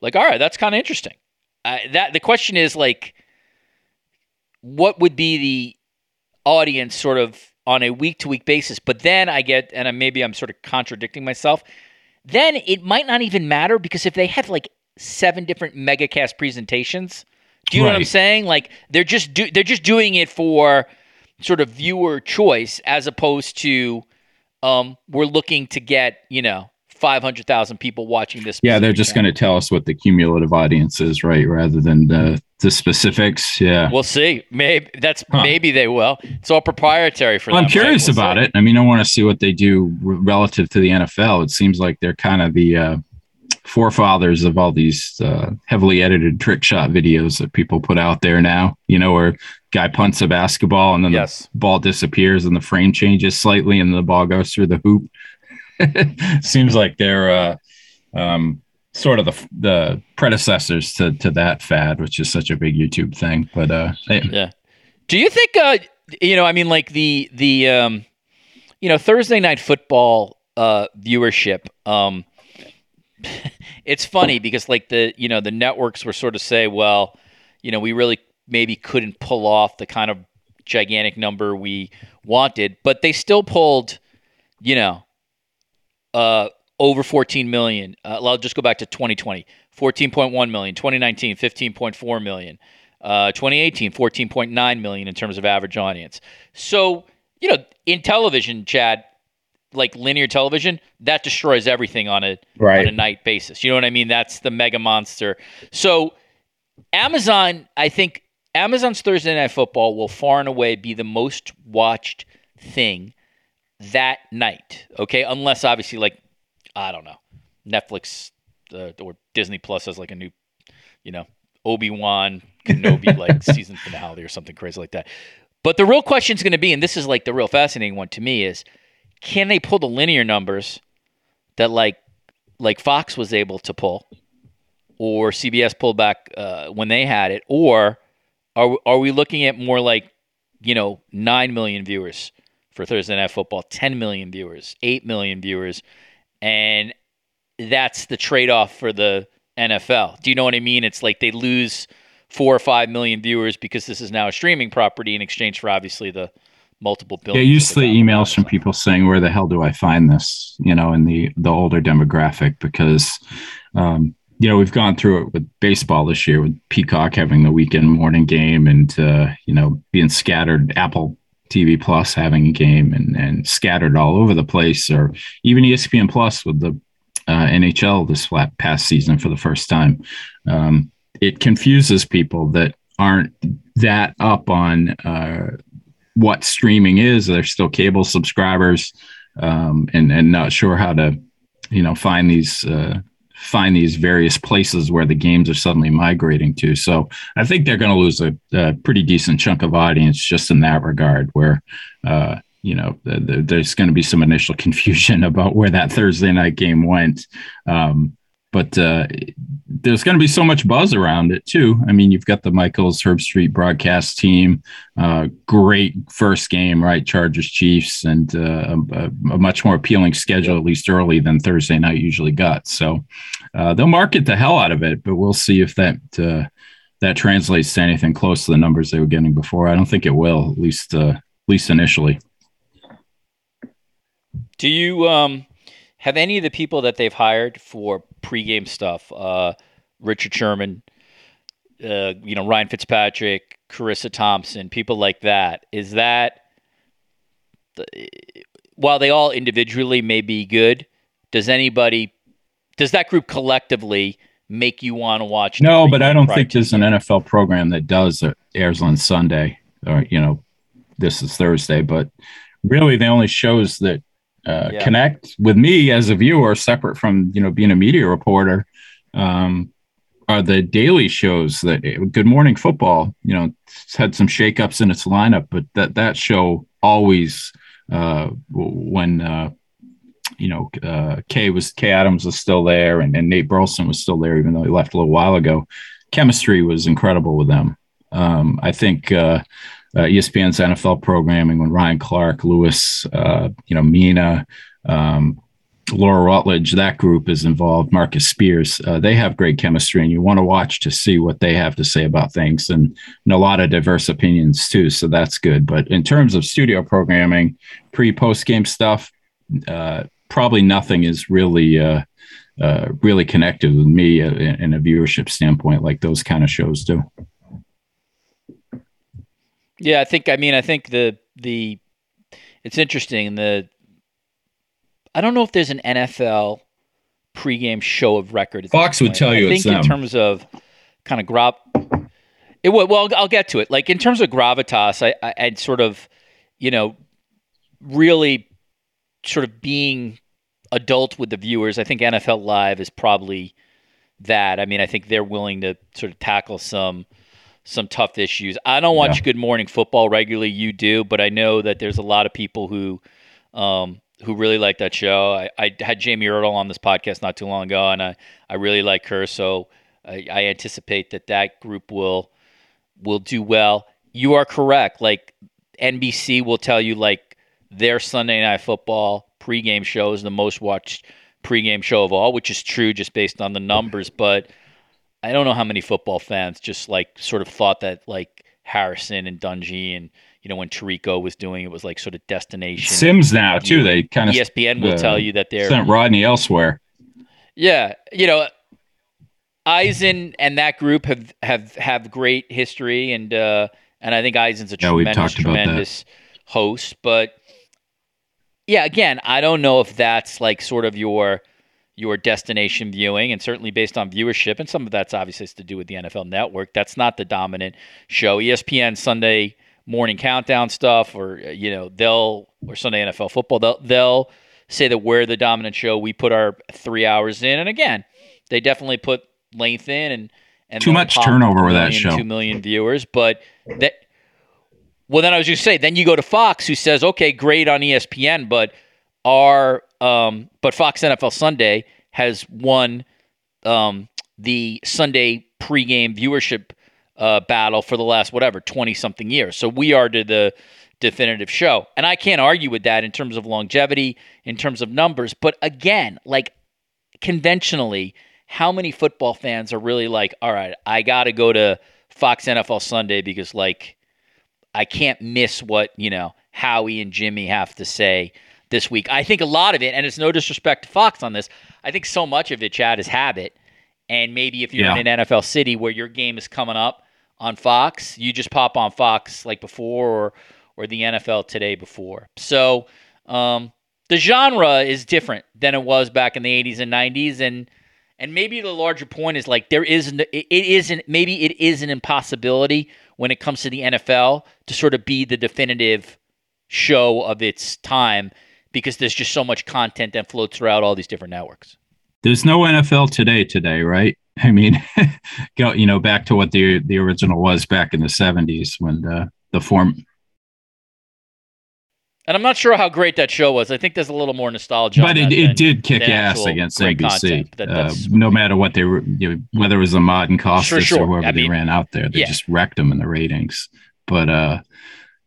like, all right, that's kind of interesting. Uh, that the question is like, what would be the audience sort of on a week-to-week basis? But then I get, and maybe I'm sort of contradicting myself. Then it might not even matter because if they had like seven different megacast presentations, do you right. know what I'm saying? Like they're just do, they're just doing it for sort of viewer choice as opposed to um, we're looking to get you know 500,000 people watching this. Yeah, they're just going to tell us what the cumulative audience is, right? Rather than the, the specifics. Yeah. We'll see. Maybe that's huh. maybe they will. It's all proprietary for well, them. I'm curious right? we'll about see. it. I mean, I want to see what they do relative to the NFL. It seems like they're kind of the uh, forefathers of all these uh, heavily edited trick shot videos that people put out there now. You know, where guy punts a basketball and then yes. the ball disappears and the frame changes slightly and the ball goes through the hoop. Seems like they're uh, um, sort of the the predecessors to to that fad, which is such a big YouTube thing. But uh, yeah, do you think uh, you know? I mean, like the the um, you know Thursday night football uh, viewership. Um, it's funny because like the you know the networks were sort of say, well, you know, we really maybe couldn't pull off the kind of gigantic number we wanted, but they still pulled, you know, uh, over 14 million. Uh, I'll just go back to 2020, 14.1 million, 2019, 15.4 million, uh, 2018, 14.9 million in terms of average audience. So, you know, in television, Chad, like linear television, that destroys everything on a right. on a night basis. You know what I mean? That's the mega monster. So Amazon, I think Amazon's Thursday Night Football will far and away be the most watched thing that night. Okay, unless obviously like I don't know, Netflix uh, or Disney Plus has like a new, you know, Obi Wan Kenobi like season finale or something crazy like that. But the real question is going to be, and this is like the real fascinating one to me, is can they pull the linear numbers that like like Fox was able to pull, or CBS pulled back uh, when they had it, or are are we looking at more like you know nine million viewers for Thursday Night Football, ten million viewers, eight million viewers? and that's the trade-off for the NFL. Do you know what I mean? It's like they lose four or five million viewers because this is now a streaming property in exchange for obviously the multiple billions. Yeah, used to emails from people saying, "Where the hell do I find this?" You know, in the the older demographic, because um, you know we've gone through it with baseball this year, with Peacock having the weekend morning game, and uh, you know being scattered. Apple TV Plus having a game and and scattered all over the place, or even ESPN Plus with the uh, NHL this flat past season for the first time. Um, it confuses people that aren't that up on uh, what streaming is. They're still cable subscribers, um, and and not sure how to, you know, find these uh, find these various places where the games are suddenly migrating to. So I think they're going to lose a, a, pretty decent chunk of audience just in that regard, where. Uh, you know, the, the, there's going to be some initial confusion about where that Thursday night game went. Um, but uh, there's going to be so much buzz around it too. I mean, you've got the Michaels Herbstreit broadcast team, uh, great first game, right? Chargers Chiefs, and uh, a, a, much more appealing schedule, at least early than Thursday night usually got. So uh, they'll market the hell out of it, but we'll see if that uh, that translates to anything close to the numbers they were getting before. I don't think it will, at least uh, at least initially. Do you um, have any of the people that they've hired for pregame stuff? Uh, Richard Sherman, uh, you know Ryan Fitzpatrick, Charissa Thompson, people like that. Is that while they all individually may be good, does anybody does that group collectively make you want to watch? No, but I don't think there's an NFL program that does it airs on Sunday or you know this is Thursday, but really the only shows that uh, yeah. connect with me as a viewer, separate from you know being a media reporter, um, are the daily shows that Good Morning Football. You know, had some shakeups in its lineup, but that that show always uh, when uh, you know uh, Kay was Kay Adams was still there, and, and Nate Burleson was still there, even though he left a little while ago. Chemistry was incredible with them. Um, I think uh, uh, ESPN's NFL programming when Ryan Clark, Lewis, uh, you know, Mina, um, Laura Rutledge, that group is involved. Marcus Spears, uh, they have great chemistry, and you want to watch to see what they have to say about things, and, and, a lot of diverse opinions too. So that's good. But in terms of studio programming, pre post game stuff, uh, probably nothing is really. Uh, uh, really connected with me in, in a viewership standpoint, like those kind of shows do. Yeah, I think. I mean, I think the the it's interesting. The I don't know if there's an NFL pregame show of record. Fox would tell you. I think in them. terms of kind of grab. It would. Well, I'll get to it. Like in terms of gravitas, I, I I'd sort of, you know, really sort of being adult with the viewers. I think NFL Live is probably that. I mean, I think they're willing to sort of tackle some some tough issues. I don't watch yeah. Good Morning Football regularly. You do, but I know that there's a lot of people who um, who really like that show. I, I, had Jamie Erdahl on this podcast not too long ago, and I, I really like her. So I, I anticipate that that group will will do well. You are correct. Like NBC will tell you, like their Sunday Night Football pregame show is the most watched pregame show of all, which is true just based on the numbers, but I don't know how many football fans just like sort of thought that like Harrison and Dungy and you know when Tirico was doing it was like sort of destination. Simms now too. They kind of ESPN will uh, tell you that they're sent Rodney elsewhere. Yeah, you know, Eisen and that group have have have great history and uh and I think Eisen's a yeah, tremendous tremendous host, but yeah, again, I don't know if that's like sort of your your destination viewing, and certainly based on viewership, and some of that's obviously to do with the NFL Network. That's not the dominant show. ESPN Sunday morning countdown stuff, or you know they'll or Sunday NFL football, they'll they'll say that we're the dominant show. We put our three hours in, and again, they definitely put length in, and and too much turnover with that show. Two million viewers, but that. Well, then I was just say, then you go to Fox, who says, okay, great on ESPN, but our um, but Fox NFL Sunday has won um, the Sunday pregame viewership uh, battle for the last whatever twenty something years. So we are to the definitive show. And I can't argue with that in terms of longevity, in terms of numbers. But again, like conventionally, how many football fans are really like, all right, I got to go to Fox NFL Sunday because, like, I can't miss what, you know, Howie and Jimmy have to say this week. I think a lot of it, and it's no disrespect to Fox on this, I think so much of it, Chad, is habit. And maybe if you're Yeah. in an NFL city where your game is coming up on Fox, you just pop on Fox like before or or the NFL today before. So um, the genre is different than it was back in the 80s and 90s, and and maybe the larger point is like there is n- it it isn't maybe it is an impossibility when it comes to the NFL to sort of be the definitive show of its time because there's just so much content that floats throughout all these different networks. There's no NFL today today, right? I mean, go you know back to what the the original was back in the 70s when the the form And I'm not sure how great that show was. I think there's a little more nostalgia. but it, it than- did kick ass against NBC. That- uh, no matter what they were, you know, whether it was Ahmad and Costas sure. or whoever I they mean, ran out there, they yeah. just wrecked them in the ratings. But uh,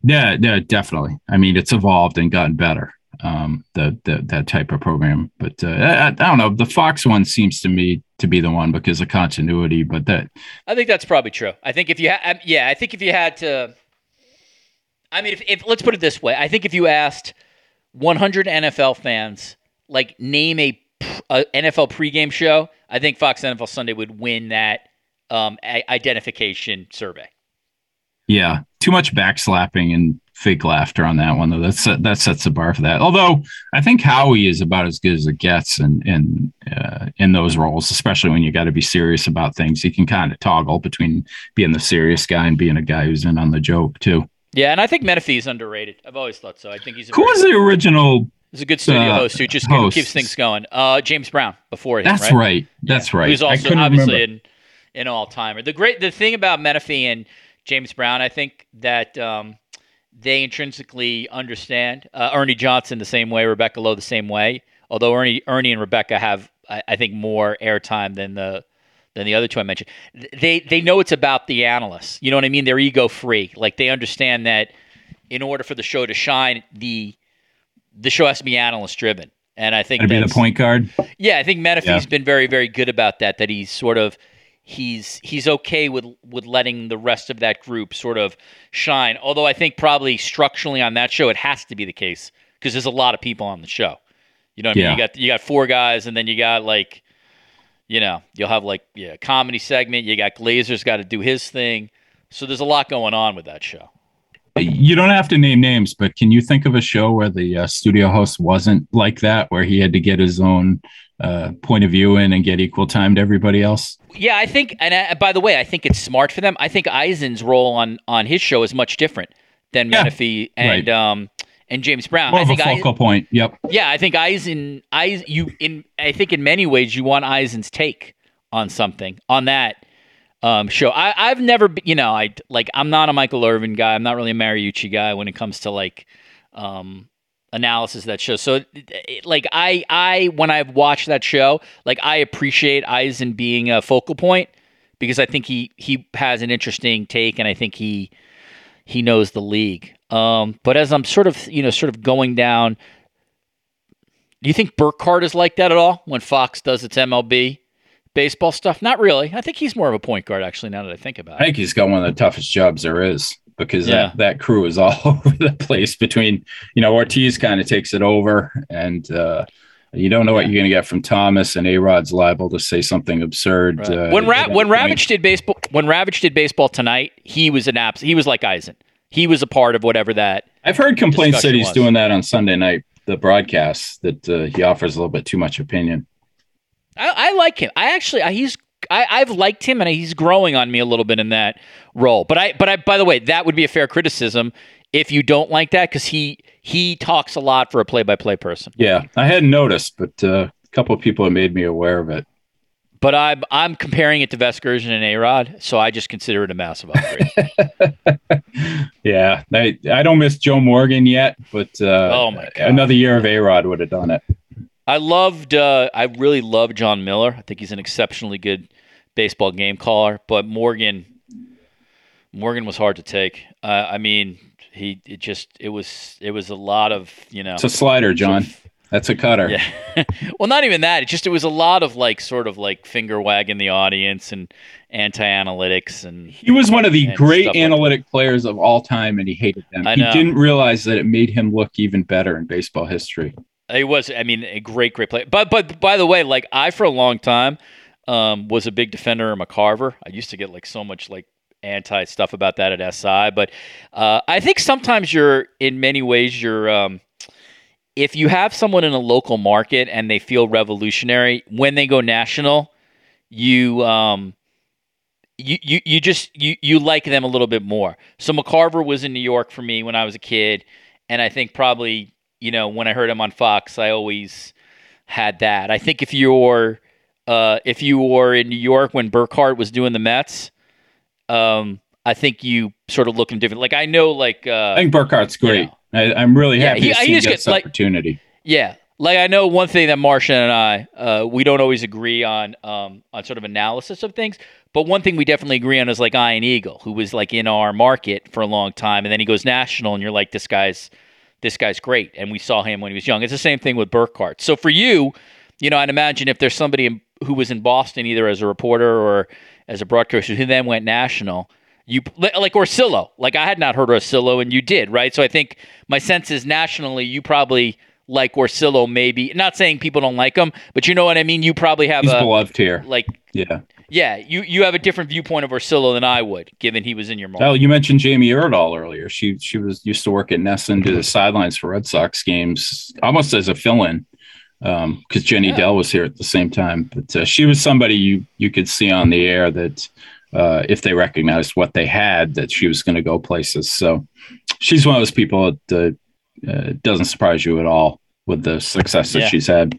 yeah, yeah, definitely. I mean, it's evolved and gotten better. Um, the, the that type of program, but uh, I, I don't know. The Fox one seems to me to be the one because of continuity. But that I think that's probably true. I think if you, ha- um, yeah, I think if you had to, I mean, if, if let's put it this way, I think if you asked 100 NFL fans, like name a, a NFL pregame show, I think Fox NFL Sunday would win that um, identification survey. Yeah, too much backslapping and fake laughter on that one though. That's that sets the bar for that. Although I think Howie is about as good as it gets in in uh, in those roles, especially when you got to be serious about things. He can kind of toggle between being the serious guy and being a guy who's in on the joke too. Yeah, and I think Menefee is underrated. I've always thought so. I think he's a, Who was the original? he's a good studio uh, host who just host? keeps things going. Uh, James Brown before him. That's right. right. That's right. Who's I also obviously remember. an, an all timer. The great the thing about Menefee and James Brown, I think that um, they intrinsically understand uh, Ernie Johnson the same way, Rebecca Lowe the same way. Although Ernie Ernie and Rebecca have, I, I think, more airtime than the than the other two I mentioned. They they know it's about the analysts. You know what I mean? They're ego free. Like they understand that in order for the show to shine, the the show has to be analyst driven. And I think be the point guard. yeah, I think Menefee's Yeah. been very, very good about that. That he's sort of he's he's okay with with letting the rest of that group sort of shine. Although I think probably structurally on that show it has to be the case because there's a lot of people on the show. You know, what I mean, you got you got four guys, and then you got like, you know, you'll have like yeah, comedy segment. You got Glazer's got to do his thing. So there's a lot going on with that show. You don't have to name names, but can you think of a show where the uh, studio host wasn't like that, where he had to get his own uh, point of view in and get equal time to everybody else? Yeah, I think, and I, by the way, I think it's smart for them. I think Eisen's role on on his show is much different than Yeah, Menefee and right. um and James Brown. More I of a think focal point. Yep. yeah, I think Eisen, Eisen, you in. I think in many ways you want Eisen's take on something on that um, show. I, I've never, be- you know, I like. I'm not a Michael Irvin guy. I'm not really a Mariucci guy when it comes to like um, analysis of that show. So, like, I, I when I've watched that show, like, I appreciate Eisen being a focal point because I think he he has an interesting take, and I think he he knows the league. Um, but as I'm sort of, you know, sort of going down, do you think Burkhardt is like that at all when Fox does its MLB baseball stuff? Not really. I think he's more of a point guard, actually, now that I think about it, I think he's got one of the toughest jobs there is because Yeah. that, that crew is all over the place between, you know, Ortiz kind of takes it over and uh, you don't know what you're going to get from Thomas and A Rod's liable to say something absurd. Right. Uh, when Ra- when. Ravech did baseball, when Ravech did baseball tonight, he was an abs. He was like Eisen. He was a part of whatever that. I've heard complaints that he's was. doing that on Sunday night, the broadcast, that uh, he offers a little bit too much opinion. I, I like him. I actually, I, he's. I, I've liked him, and he's growing on me a little bit in that role. But I, but I, by the way, that would be a fair criticism if you don't like that because he he talks a lot for a play-by-play person. Yeah, I hadn't noticed, but uh, a couple of people have made me aware of it. But I'm I'm comparing it to Vasgersian and A Rod, so I just consider it a massive upgrade. Yeah, I, I don't miss Joe Morgan yet, but uh, Oh, my God. another year of A Rod would have done it. I loved, uh, I really love Jon Miller. I think he's an exceptionally good baseball game caller. But Morgan, Morgan was hard to take. Uh, I mean, He it just it was it was a lot of you know. It's a slider, John. That's a cutter. Yeah. well, not even that. It just it was a lot of like sort of like finger wagging the audience and anti analytics and he was one of the great stuff like analytic players of all time, and he hated them. I He know. didn't realize that it made him look even better in baseball history. He was, I mean, a great, great player. But, but by the way, like I for a long time um, was a big defender of McCarver. I used to get like so much like anti stuff about that at SI. But uh, I think sometimes you're, in many ways, you're. Um, if you have someone in a local market and they feel revolutionary when they go national, you um, you, you you just you you like them a little bit more. So McCarver was in New York for me when I was a kid, and I think probably you know when I heard him on Fox, I always had that. I think if you're uh, if you were in New York when Burkhardt was doing the Mets, um, I think you sort of looking different. Like I know, like uh, I think Burkhardt's great. know. I, I'm really Yeah, happy he- to see him just get gets, this like- opportunity. Yeah, like I know one thing that Marchand and I uh, we don't always agree on um, on sort of analysis of things, but one thing we definitely agree on is like Ian Eagle, who was like in our market for a long time, and then he goes national, and you're like, this guy's this guy's great, and we saw him when he was young. It's the same thing with Burkhardt. So for you, you know, I'd imagine if there's somebody in, who was in Boston either as a reporter or as a broadcaster who then went national. You like Orsillo, like I had not heard Orsillo, and you did, right? So I think my sense is nationally, you probably like Orsillo, maybe. Not saying people don't like him, but you know what I mean. You probably have He's a beloved here. like, Yeah. yeah, you you have a different viewpoint of Orsillo than I would, given he was in your market. Oh, you mentioned Jamie Erdahl earlier. She she was used to work at NESN, do the sidelines for Red Sox games, almost as a fill-in, because Jenny Yeah. Dell was here at the same time. But uh, she was somebody you you could see on the air that uh, if they recognized what they had, that she was going to go places. So she's one of those people that uh, uh, doesn't surprise you at all with the success that Yeah. she's had.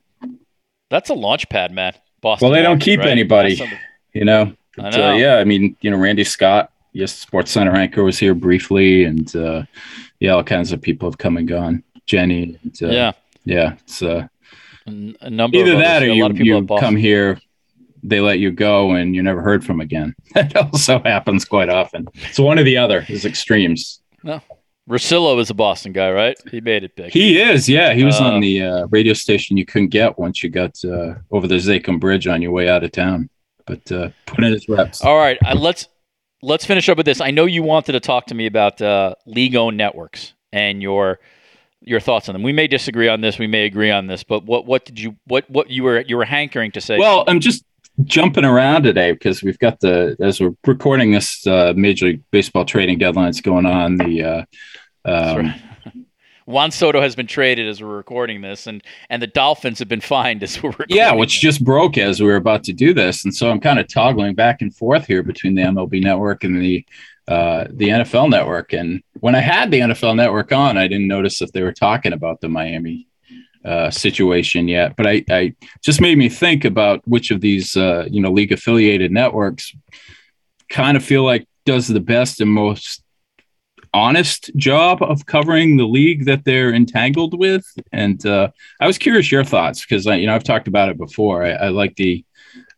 That's a launch pad, man. Boston. Well, they don't keep right? anybody. Something- You know, I know. uh, yeah, I mean, you know, Randy Scott, yes, Sports Center anchor was here briefly, and uh, yeah, all kinds of people have come and gone. Jenny, and, uh, yeah, yeah, it's uh, a, number. either others. that or you lot of people you come here, they let you go, and you're never heard from again. That also happens quite often. So one or the other is extremes. No Rosillo is a Boston guy, right? He made it big. He is, yeah, he was Uh, on the uh, radio station you couldn't get once you got uh, over the Zakim Bridge on your way out of town. But uh, put in his reps. All right, uh, let's let's finish up with this. I know you wanted to talk to me about uh, league-owned networks and your your thoughts on them. We may disagree on this, we may agree on this, but what what did you what what you were you were hankering to say? Well, I'm just jumping around today because we've got the as we're recording this uh, Major League Baseball trading deadlines going on. The uh, um, right. Juan Soto has been traded as we're recording this, and and the Dolphins have been fined as we're yeah, which this. just broke as we were about to do this, and so I'm kind of toggling back and forth here between the MLB Network and the uh, the NFL Network. And when I had the NFL Network on, I didn't notice if they were talking about the Miami uh, situation yet. But I, I just made me think about which of these uh, you know league affiliated networks kind of feel like does the best and most honest job of covering the league that they're entangled with. And uh, I was curious your thoughts because I, you know I've talked about it before. I, I like the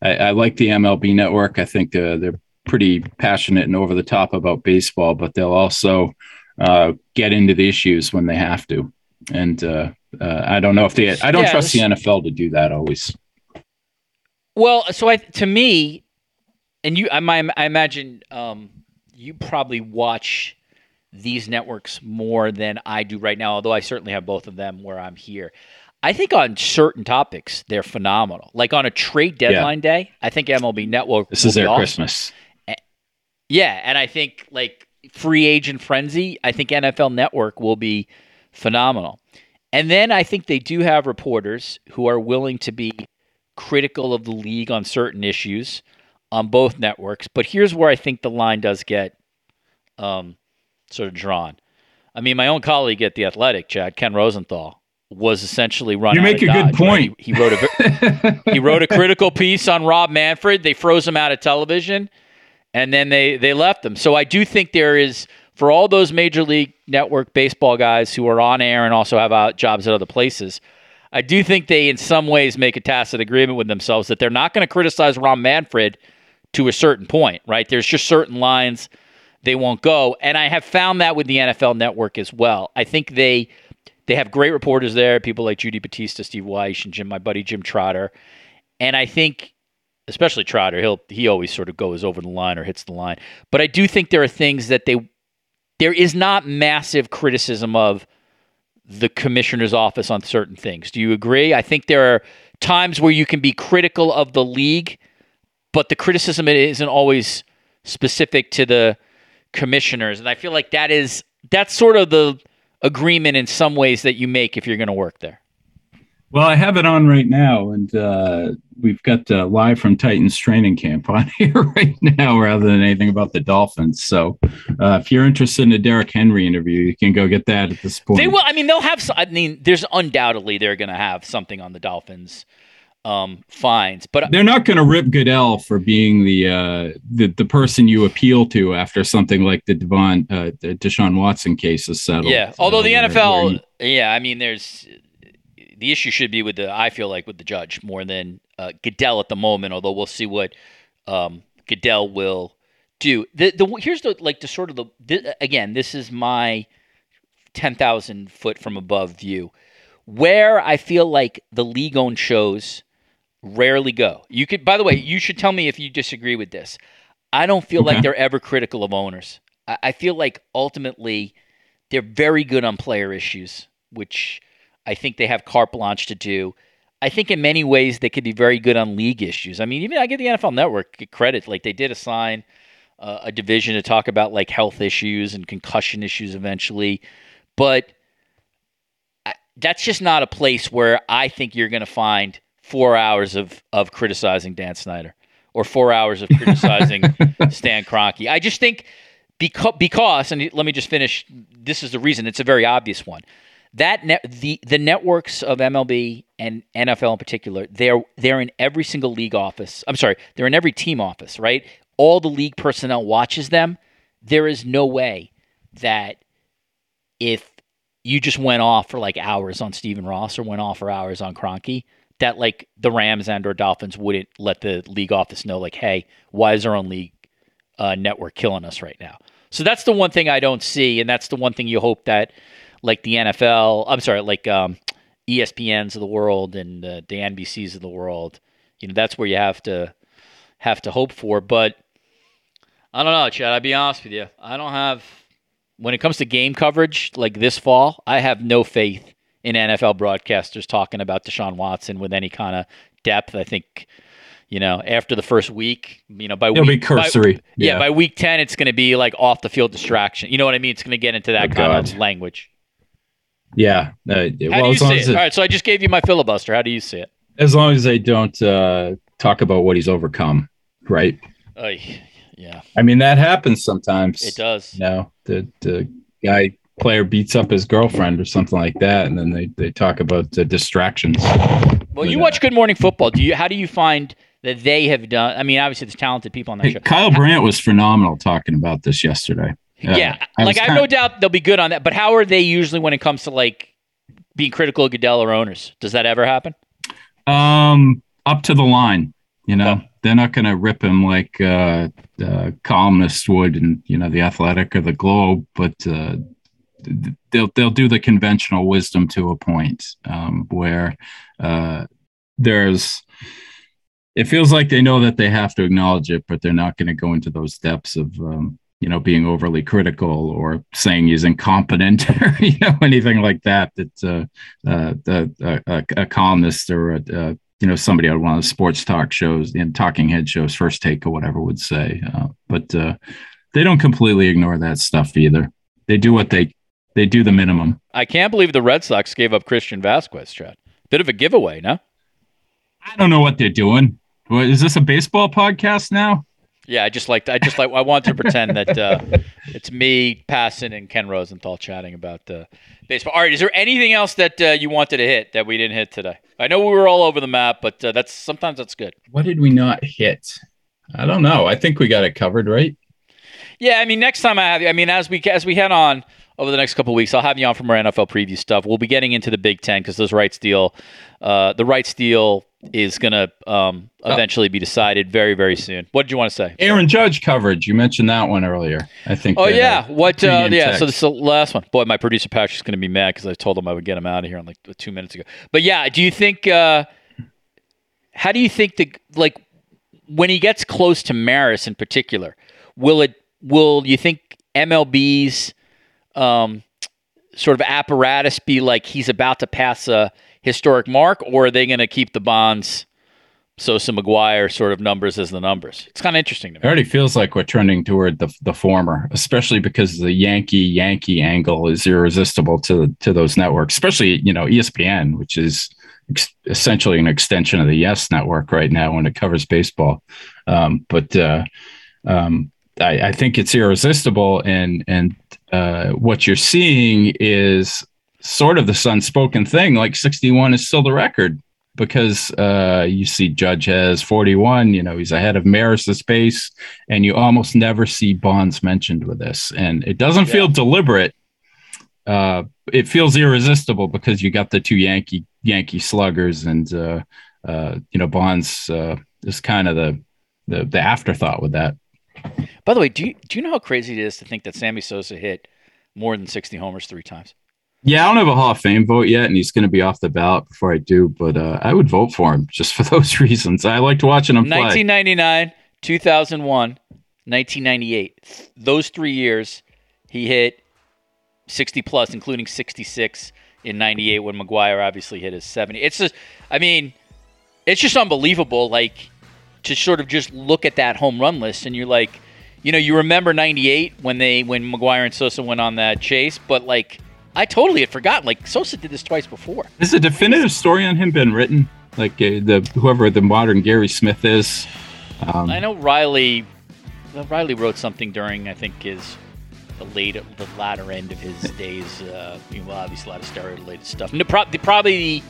I, I like the MLB network. I think uh, they're pretty passionate and over the top about baseball, but they'll also uh, get into the issues when they have to. And uh, uh, I don't know if they. I don't Yeah, trust the NFL to do that always. Well, so I to me, and you, I, I imagine um, you probably watch these networks more than I do right now. Although I certainly have both of them where I'm here. I think on certain topics they're phenomenal. Like on a trade deadline day, I think MLB Network. This is their awesome. Christmas. Yeah, and I think like free agent frenzy, I think NFL Network will be phenomenal. And then I think they do have reporters who are willing to be critical of the league on certain issues on both networks. But here's where I think the line does get um, sort of drawn. I mean, my own colleague at the Athletic, Chad Ken Rosenthal, was essentially run. You out make of a good Dodge, right? point. He, he wrote a he wrote a critical piece on Rob Manfred. They froze him out of television, and then they they left them. So I do think there is for all those major league network baseball guys who are on air and also have uh, jobs at other places. I do think they, in some ways, make a tacit agreement with themselves that they're not going to criticize Ron Manfred to a certain point, right? There's just certain lines they won't go. And I have found that with the NFL Network as well. I think they they have great reporters there, people like Judy Battista, Steve Wyche, and Jim, my buddy Jim Trotter. And I think, especially Trotter, he'll he always sort of goes over the line or hits the line. But I do think there are things that they there is not massive criticism of the commissioner's office on certain things. Do you agree? I think there are times where you can be critical of the league, but the criticism isn't always specific to the commissioners. And I feel like that is that's sort of the agreement in some ways that you make if you're going to work there. Well, I have it on right now, and uh, we've got uh, live from Titans training camp on here right now, rather than anything about the Dolphins. So, uh, if you're interested in a Derrick Henry interview, you can go get that at this point. They will. I mean, they'll have. I mean, there's undoubtedly they're going to have something on the Dolphins um, fines, but they're not going to rip Goodell for being the, uh, the the person you appeal to after something like the Devon uh, the Deshaun Watson case is settled. Yeah, although the where, NFL, where he, yeah, I mean, there's the issue should be with the I feel like with the judge more than uh, Goodell at the moment. Although we'll see what um, Goodell will do. The the here's the like the sort of the, the again. This is my ten thousand foot from above view, where I feel like the league owned shows rarely go. You could, by the way, you should tell me if you disagree with this. I don't feel okay. like they're ever critical of owners. I, I feel like ultimately they're very good on player issues, which I think they have carte blanche to do. I think in many ways they could be very good on league issues. I mean, even I give the NFL Network credit; like they did assign uh, a division to talk about like health issues and concussion issues eventually, but I, that's just not a place where I think you're going to find four hours of of criticizing Dan Snyder or four hours of criticizing Stan Kroenke. I just think because because and let me just finish. This is the reason. It's a very obvious one that net, the the networks of MLB and NFL in particular, they're they're in every single league office. I'm sorry, they're in every team office, right? All the league personnel watches them. There is no way that if you just went off for like hours on Stephen Ross or went off for hours on Kroenke, that like the Rams and or Dolphins wouldn't let the league office know like, hey, why is our own league uh, network killing us right now? So that's the one thing I don't see, and that's the one thing you hope that like the NFL. I'm sorry, like um, ESPNs of the world and uh, the NBCs of the world. You know, that's where you have to have to hope for. But I don't know, Chad. I'll be honest with you. I don't have when it comes to game coverage like this fall. I have no faith in NFL broadcasters talking about Deshaun Watson with any kind of depth. I think you know, after the first week, you know, by It'll week, be cursory. By, yeah. yeah. by week ten, it's going to be like off the field distraction. You know what I mean? It's going to get into that oh, kind God. of language. Yeah. Uh, How well, do you see it? it? All right. So I just gave you my filibuster. How do you see it? As long as they don't uh, talk about what he's overcome, right? Uh, yeah. I mean, that happens sometimes. It does. You know, the, the guy player beats up his girlfriend or something like that, and then they, they talk about the distractions. Well, you watch Good Morning Football. Do you? How do you find that they have done? I mean, obviously, there's talented people on that hey, show. Kyle Brandt was phenomenal talking about this yesterday. Yeah, yeah like I have no doubt they'll be good on that. But how are they usually when it comes to like being critical of Goodell or owners? Does that ever happen? Um, up to the line. You know, oh. they're not going to rip him like uh, uh, columnists would, in you know, the Athletic or the Globe, but uh, they'll they'll do the conventional wisdom to a point um, where uh, there's. It feels like they know that they have to acknowledge it, but they're not going to go into those depths of um, you know being overly critical or saying he's incompetent or you know anything like that that uh, uh, the, uh, a columnist or a, uh, you know somebody on one of the sports talk shows and talking head shows first take or whatever would say uh, but uh, they don't completely ignore that stuff either. They do what they they do the minimum. I can't believe the red sox gave up christian vazquez chad. Bit of a giveaway no? I don't know what they're doing. What, is this a baseball podcast now yeah, I just like I just like I want to pretend that uh, it's me, Passan, and Ken Rosenthal chatting about uh, baseball. All right, is there anything else that uh, you wanted to hit that we didn't hit today? I know we were all over the map, but uh, that's sometimes that's good. What did we not hit? I don't know. I think we got it covered, right? Yeah, I mean, next time I have you, I mean, as we as we head on over the next couple weeks, I'll have you on for more NFL preview stuff. We'll be getting into the Big Ten because those rights deal, uh, the rights deal is going to um, eventually be decided very, very soon. What did you want to say? Aaron Judge coverage. You mentioned that one earlier. I think. Oh yeah, uh, what? Uh, yeah, text. so this is the last one. Boy, my producer Patrick's going to be mad because I told him I would get him out of here in like two minutes ago. But yeah, do you think? Uh, how do you think the like when he gets close to Maris in particular? Will it? Will you think MLB's um, sort of apparatus be like he's about to pass a historic mark, or are they going to keep the bonds? Sosa McGwire sort of numbers as the numbers. It's kind of interesting to me. It already feels like we're trending toward the the former, especially because the Yankee Yankee angle is irresistible to to those networks, especially you know ESPN, which is ex- essentially an extension of the Yes Network right now when it covers baseball. Um, but uh, um, I, I think it's irresistible, and and uh, what you're seeing is sort of this unspoken thing. Like 61 is still the record because uh, you see Judge has 41. You know, he's ahead of Maris's pace, and you almost never see Bonds mentioned with this. And it doesn't feel deliberate. Uh, it feels irresistible because you got the two Yankee Yankee sluggers, and uh, uh, you know Bonds uh, is kind of the, the the afterthought with that. By the way, do you do you know how crazy it is to think that Sammy Sosa hit more than 60 homers three times? Yeah, I don't have a Hall of Fame vote yet, and he's going to be off the ballot before I do. But uh, I would vote for him just for those reasons. I liked watching him play. 1999, 2001, 1998. Those three years, he hit 60 plus, including 66 in 98 when McGwire obviously hit his 70. It's just, I mean, it's just unbelievable. Like to sort of just look at that home run list, and you're like, you know, you remember 98 when they when McGwire and Sosa went on that chase, but like. I totally had forgotten. Like Sosa did this twice before. Has a definitive story on him been written? Like uh, the whoever the modern Gary Smith is. Um, I know Reilly. well, Reilly wrote something during I think his the late the latter end of his days. Uh, you know, well, obviously a lot of steroid related stuff. And the pro- the, probably,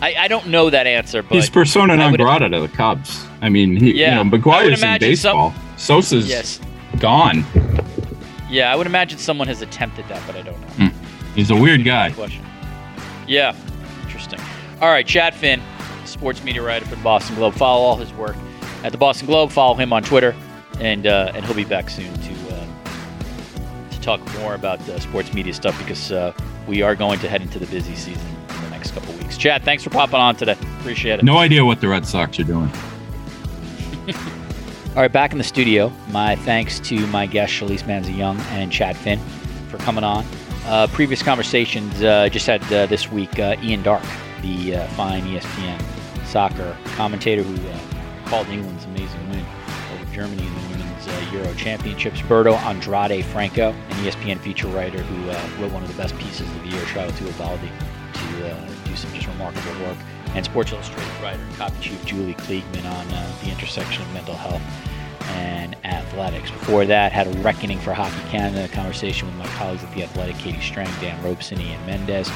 I, I don't know that answer, but he's persona non grata to the Cubs. I mean, he, Yeah, you know, McGwire's in baseball. Sosa's yes, gone. yeah, I would imagine someone has attempted that, but I don't know. He's a weird guy. Question. Yeah, interesting. All right, Chad Finn, sports media writer for the Boston Globe. Follow all his work at the Boston Globe. Follow him on Twitter, and uh, and he'll be back soon to uh, to talk more about uh, sports media stuff because uh, we are going to head into the busy season in the next couple weeks. Chad, thanks for popping on today. Appreciate it. No idea what the Red Sox are doing. All right, back in the studio. My thanks to my guests, Shalise Manza Young and Chad Finn, for coming on. Uh, previous conversations uh, just had uh, this week uh, Ian Darke, the uh, fine ESPN soccer commentator who uh, called England's amazing win over Germany in the Women's Euro Championships. Berto Andrade Franco, an ESPN feature writer who wrote one of the best pieces of the year, Travel to Uvalde, to do some just remarkable work. And Sports Illustrated writer and copy chief Julie Kliegman on the intersection of mental health and athletics. Before that, had a reckoning for Hockey Canada, a conversation with my colleagues at The Athletic, Katie Strang, Dan Robson, Ian Mendes.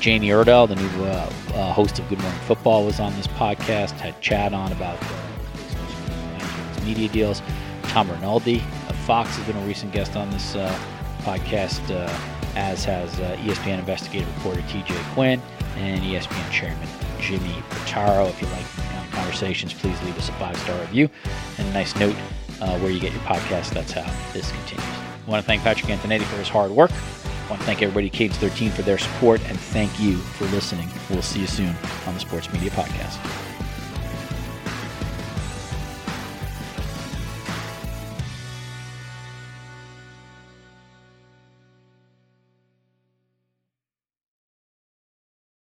Jamie Erdahl, the new uh, uh, host of Good Morning Football, was on this podcast. Had Chad on about uh, media deals. Tom Rinaldi of Fox has been a recent guest on this uh, podcast, uh, as has uh, ESPN investigative reporter TJ Quinn and ESPN chairman Jimmy Pitaro. If you like conversations, please leave us a five star review and a nice note uh, where you get your podcast. That's how this continues. I want to thank Patrick Antonetti for his hard work. I want to thank everybody Cadence 13 for their support, and thank you for listening. We'll see you soon on the Sports Media Podcast.